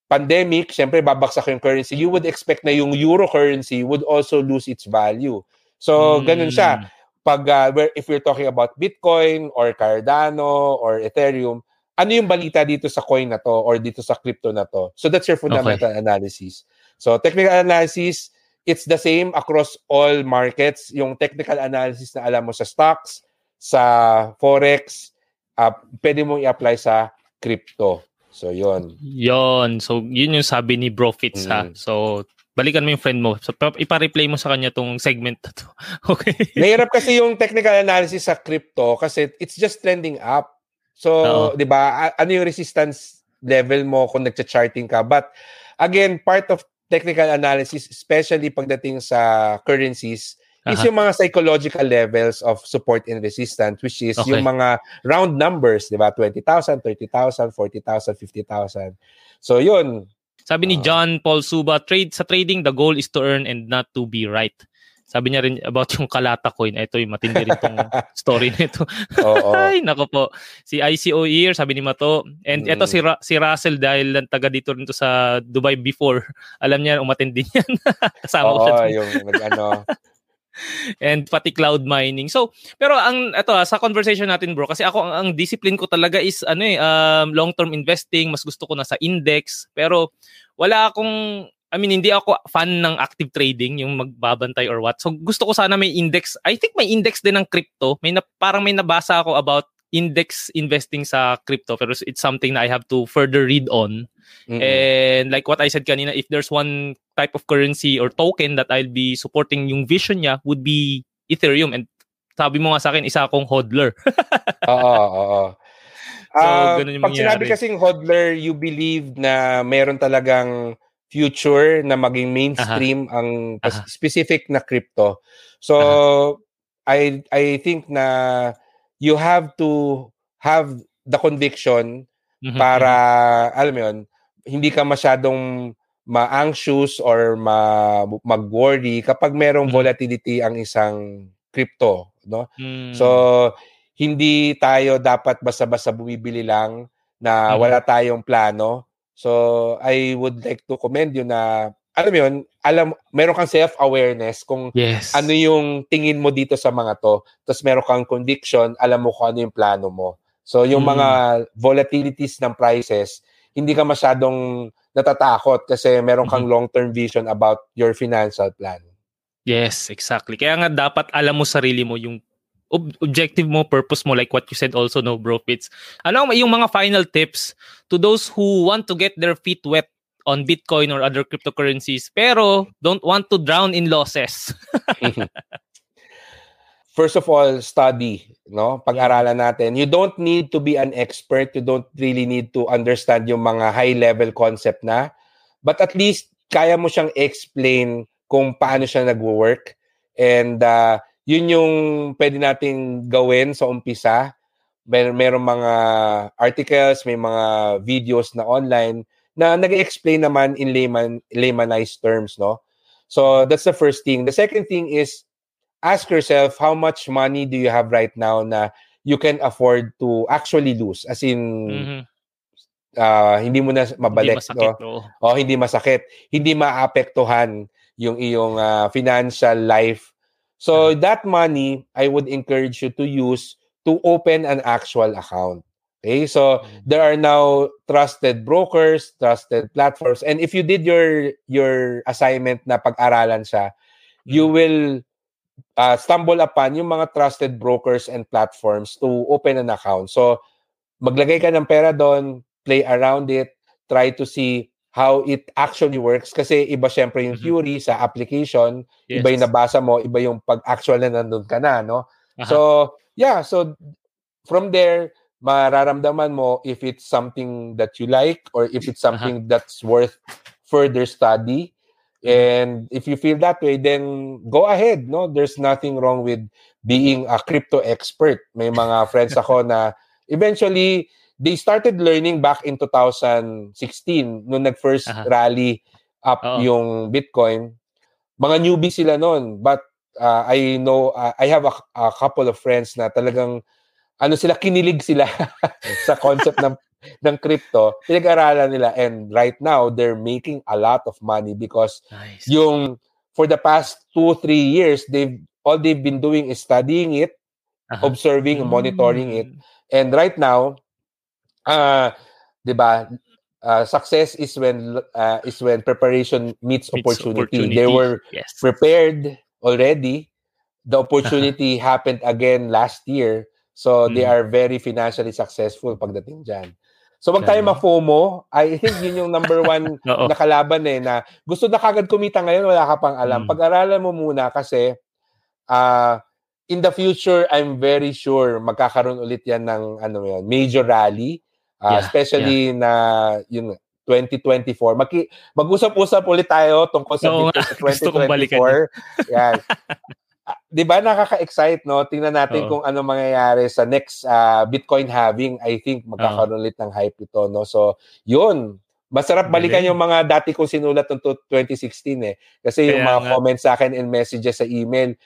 pandemic, syempre babaksak yung currency, you would expect na yung euro currency would also lose its value. So, ganun siya. Pag, uh, where, if we're talking about Bitcoin or Cardano or Ethereum, ano yung balita dito sa coin na to or dito sa crypto na to? So, that's your fundamental okay. analysis. So, technical analysis, it's the same across all markets. Yung technical analysis na alam mo sa stocks, sa forex, uh, pwede mong i-apply sa crypto. So, yon.
Yon. So, yun yung sabi ni Bro Fitz, mm. ha? So, balikan mo yung friend mo. So, ipa-replay mo sa kanya tong segment na to. okay?
Nahirap kasi yung technical analysis sa crypto kasi it's just trending up. So, di ba, ano yung resistance level mo kung nagcha-charting ka? But, again, part of technical analysis, especially pagdating sa currencies, uh-huh. is yung mga psychological levels of support and resistance, which is okay. yung mga round numbers, di ba? 20,000, 30,000, 40,000, 50,000. So, yun.
Sabi ni John Paul Suba, trade sa trading, the goal is to earn and not to be right. Sabi niya rin about yung Kalata coin. Ito yung matindi rin tong story nito. Oo. Ay, nako po. Si ICO Ear, sabi ni Mato. And mm. ito si, Ra- si Russell dahil lang taga dito rin to sa Dubai before. Alam niya, umattend din yan. Kasama
Oo, ko siya. yung nag-ano.
and pati cloud mining. So, pero ang ito sa conversation natin bro kasi ako ang, ang discipline ko talaga is ano eh um, long-term investing, mas gusto ko na sa index, pero wala akong I mean, hindi ako fan ng active trading, yung magbabantay or what. So, gusto ko sana may index. I think may index din ng crypto. May na, parang may nabasa ako about index investing sa crypto pero it's something na I have to further read on. Mm-hmm. And like what I said kanina, if there's one type of currency or token that I'll be supporting yung vision niya would be Ethereum. And sabi mo nga sa akin, isa akong hodler.
oo, oo. So, uh, ganun yung pag mangyari. sinabi kasing hodler, you believe na meron talagang future na maging mainstream Aha. ang Aha. specific na crypto. So Aha. I I think na you have to have the conviction mm-hmm. para alam mo yun, hindi ka masyadong ma-anxious or ma mag-worry kapag merong mm-hmm. volatility ang isang crypto, no? Mm. So hindi tayo dapat basta-basta bumibili lang na mm-hmm. wala tayong plano So, I would like to commend you na, alam mo yun, alam, meron kang self-awareness kung yes. ano yung tingin mo dito sa mga to. Tapos meron kang conviction, alam mo kung ano yung plano mo. So, yung mm. mga volatilities ng prices, hindi ka masyadong natatakot kasi meron kang mm-hmm. long-term vision about your financial plan.
Yes, exactly. Kaya nga dapat alam mo sarili mo yung ob- objective mo, purpose mo, like what you said also, no, bro, Fitz. Ano yung mga final tips to those who want to get their feet wet on Bitcoin or other cryptocurrencies pero don't want to drown in losses?
first of all, study, no? Pag-aralan natin. You don't need to be an expert. You don't really need to understand yung mga high-level concept na. But at least, kaya mo siyang explain kung paano siya nagwo-work. And uh, yun yung pwede nating gawin sa umpisa. Mer merong mga articles, may mga videos na online na nag-explain naman in layman laymanized terms, no? So that's the first thing. The second thing is ask yourself how much money do you have right now na you can afford to actually lose as in mm-hmm. uh, hindi mo na mabalik
hindi masakit,
no? o hindi masakit hindi maapektuhan yung iyong uh, financial life so uh-huh. that money i would encourage you to use to open an actual account okay so mm-hmm. there are now trusted brokers trusted platforms and if you did your your assignment na pag-aralan siya mm-hmm. you will uh, stumble upon yung mga trusted brokers and platforms to open an account. So, maglagay ka ng pera doon, play around it, try to see how it actually works. Kasi iba syempre yung mm-hmm. theory sa application, yes. iba yung nabasa mo, iba yung pag-actual na nandun ka na, no? Uh-huh. So, yeah, so from there, mararamdaman mo if it's something that you like or if it's uh-huh. something uh-huh. that's worth further study. And if you feel that way, then go ahead. No, there's nothing wrong with being a crypto expert. May mga friends ako na eventually they started learning back in 2016 nung nag-first uh-huh. rally up Uh-oh. yung Bitcoin. Mga newbie sila noon, but uh, I know uh, I have a, a couple of friends na talagang ano sila kinilig sila sa concept ng ng crypto, pinag-aralan nila and right now they're making a lot of money because nice. yung for the past two, three years, they've all they've been doing is studying it, uh-huh. observing, mm. monitoring it. And right now, uh, 'di ba, uh, success is when uh, is when preparation meets, meets opportunity. opportunity. They were yes. prepared already. The opportunity happened again last year. So mm. they are very financially successful pagdating diyan. So wag tayo ma-FOMO. I think yun yung number one na kalaban eh na gusto na kagad kumita ngayon, wala ka pang alam. Mm. Pag-aralan mo muna kasi uh, in the future, I'm very sure magkakaroon ulit yan ng ano yun, major rally. Uh, yeah, especially yeah. na yun 2024. Maki, mag-usap-usap ulit tayo tungkol sa no, Bitcoin sa 2024. yan. 'di ba nakaka-excite no? Tingnan natin Oo. kung ano mangyayari sa next uh, Bitcoin halving. I think magkakaroon ulit ng hype ito no. So, 'yun. Masarap balikan yung mga dati kong sinulat noong 2016 eh. Kasi Kaya yung mga nga. comments sa akin and messages sa email,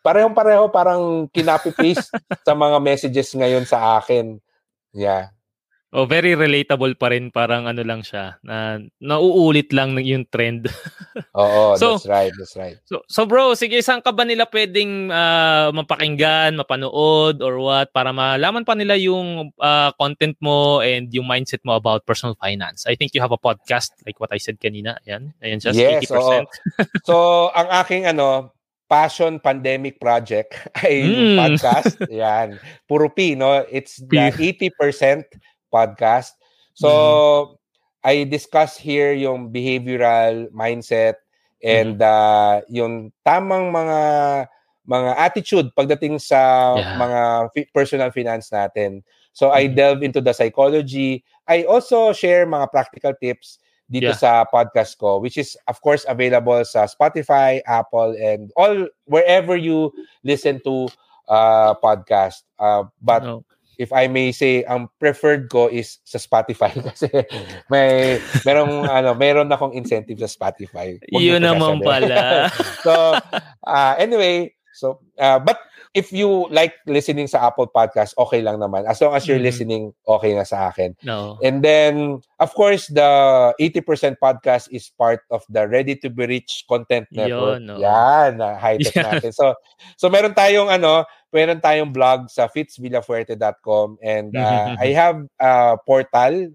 parehong-pareho parang kinapi-paste sa mga messages ngayon sa akin. Yeah.
Oh, very relatable pa rin. Parang ano lang siya. Na, nauulit lang yung trend.
Oo, so, that's right. That's right.
So, so bro, sige, saan ka ba nila pwedeng uh, mapakinggan, mapanood, or what? Para malaman pa nila yung uh, content mo and yung mindset mo about personal finance. I think you have a podcast, like what I said kanina. Ayan. Ayan just yes, 80%.
so, ang aking ano, passion pandemic project ay mm. podcast. Yan. Puro P, no? It's the 80% podcast. So, mm-hmm. I discuss here yung behavioral mindset and mm-hmm. uh, yung tamang mga mga attitude pagdating sa yeah. mga fi- personal finance natin. So mm-hmm. I delve into the psychology. I also share mga practical tips dito yeah. sa podcast ko which is of course available sa Spotify, Apple and all wherever you listen to uh podcast. Uh, but no if I may say, ang preferred ko is sa Spotify kasi may merong ano, meron akong incentive sa Spotify.
Huwag Yun naman pala.
so, uh, anyway, so uh, but if you like listening sa Apple Podcast, okay lang naman. As long as you're mm. listening, okay na sa akin.
No.
And then, of course, the 80% podcast is part of the Ready to be Rich Content Network. Yun, no. Yan, high-tech yeah. natin. So, so meron tayong ano, meron tayong blog sa fitzvillafuerte.com and uh, I have a portal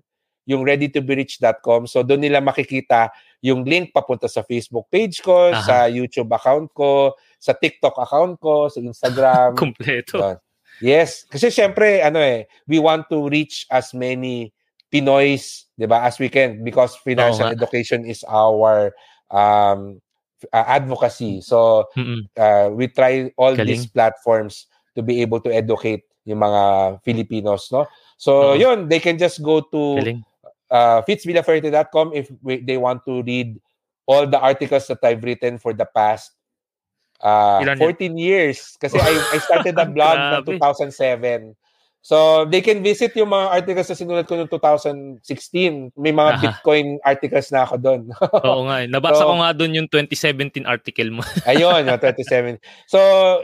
yung readytoberich.com. So doon nila makikita yung link papunta sa Facebook page ko, Aha. sa YouTube account ko, sa TikTok account ko, sa Instagram.
Kompleto.
Yes, kasi syempre ano eh, we want to reach as many Pinoys, 'di ba, as we can because financial oh, education is our um uh, advocacy. So uh, we try all Galing. these platforms to be able to educate yung mga Filipinos, no? So, uh-huh. yun, they can just go to uh, fitzvillaferte.com if we, they want to read all the articles that I've written for the past uh, 14 years. Kasi I, I started a blog ng 2007. So, they can visit yung mga articles na sinulat ko noong 2016. May mga Aha. Bitcoin articles na ako doon.
Oo nga. Eh. Nabasa so, ko nga doon yung 2017 article mo.
ayun, yung 2017. So,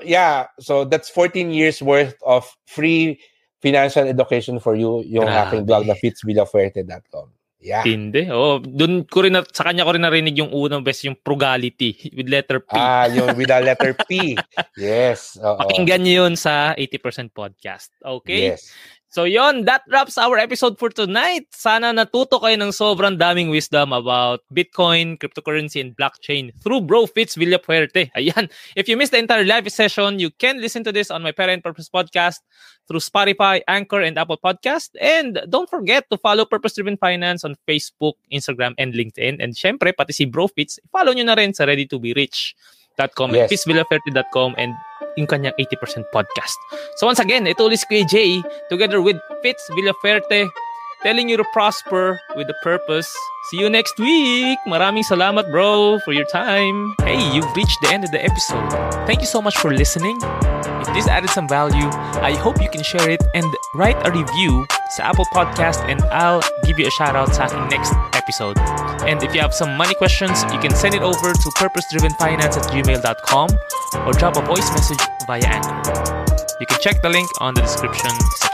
yeah. So, that's 14 years worth of free financial education for you, yung Grabe. aking blog na fitzvillafuerte.com. Yeah.
Tindi. Oh, doon ko rin na, sa kanya ko rin narinig yung unang best yung frugality with letter P.
Ah, yung with the letter P. yes. Oo.
Pakinggan niyo yun sa 80% podcast. Okay? Yes. So yon, that wraps our episode for tonight. Sana natuto kayo ng sobrang daming wisdom about Bitcoin, cryptocurrency, and blockchain through Bro Fitz Villapuerte. Ayan. If you missed the entire live session, you can listen to this on my Parent Purpose podcast through Spotify, Anchor, and Apple Podcast. And don't forget to follow Purpose Driven Finance on Facebook, Instagram, and LinkedIn. And syempre, pati si Bro Fitz, follow nyo na rin sa Ready to be Rich yes. fitzvillaferti.com and yung kanyang 80% podcast. So once again, ito ulit si Jay together with Fitz Villaferte telling you to prosper with a purpose. See you next week. Maraming salamat, bro, for your time. Hey, you've reached the end of the episode. Thank you so much for listening. If this added some value, I hope you can share it and write a review sa Apple Podcast and I'll give you a shout out sa next episode. And if you have some money questions, you can send it over to purposedrivenfinance at gmail.com or drop a voice message via Anchor. You can check the link on the description section.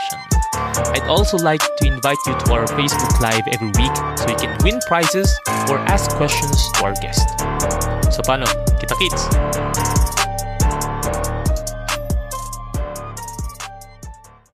I'd also like to invite you to our Facebook Live every week so you can win prizes or ask questions to our guest. So paano? Kita kits!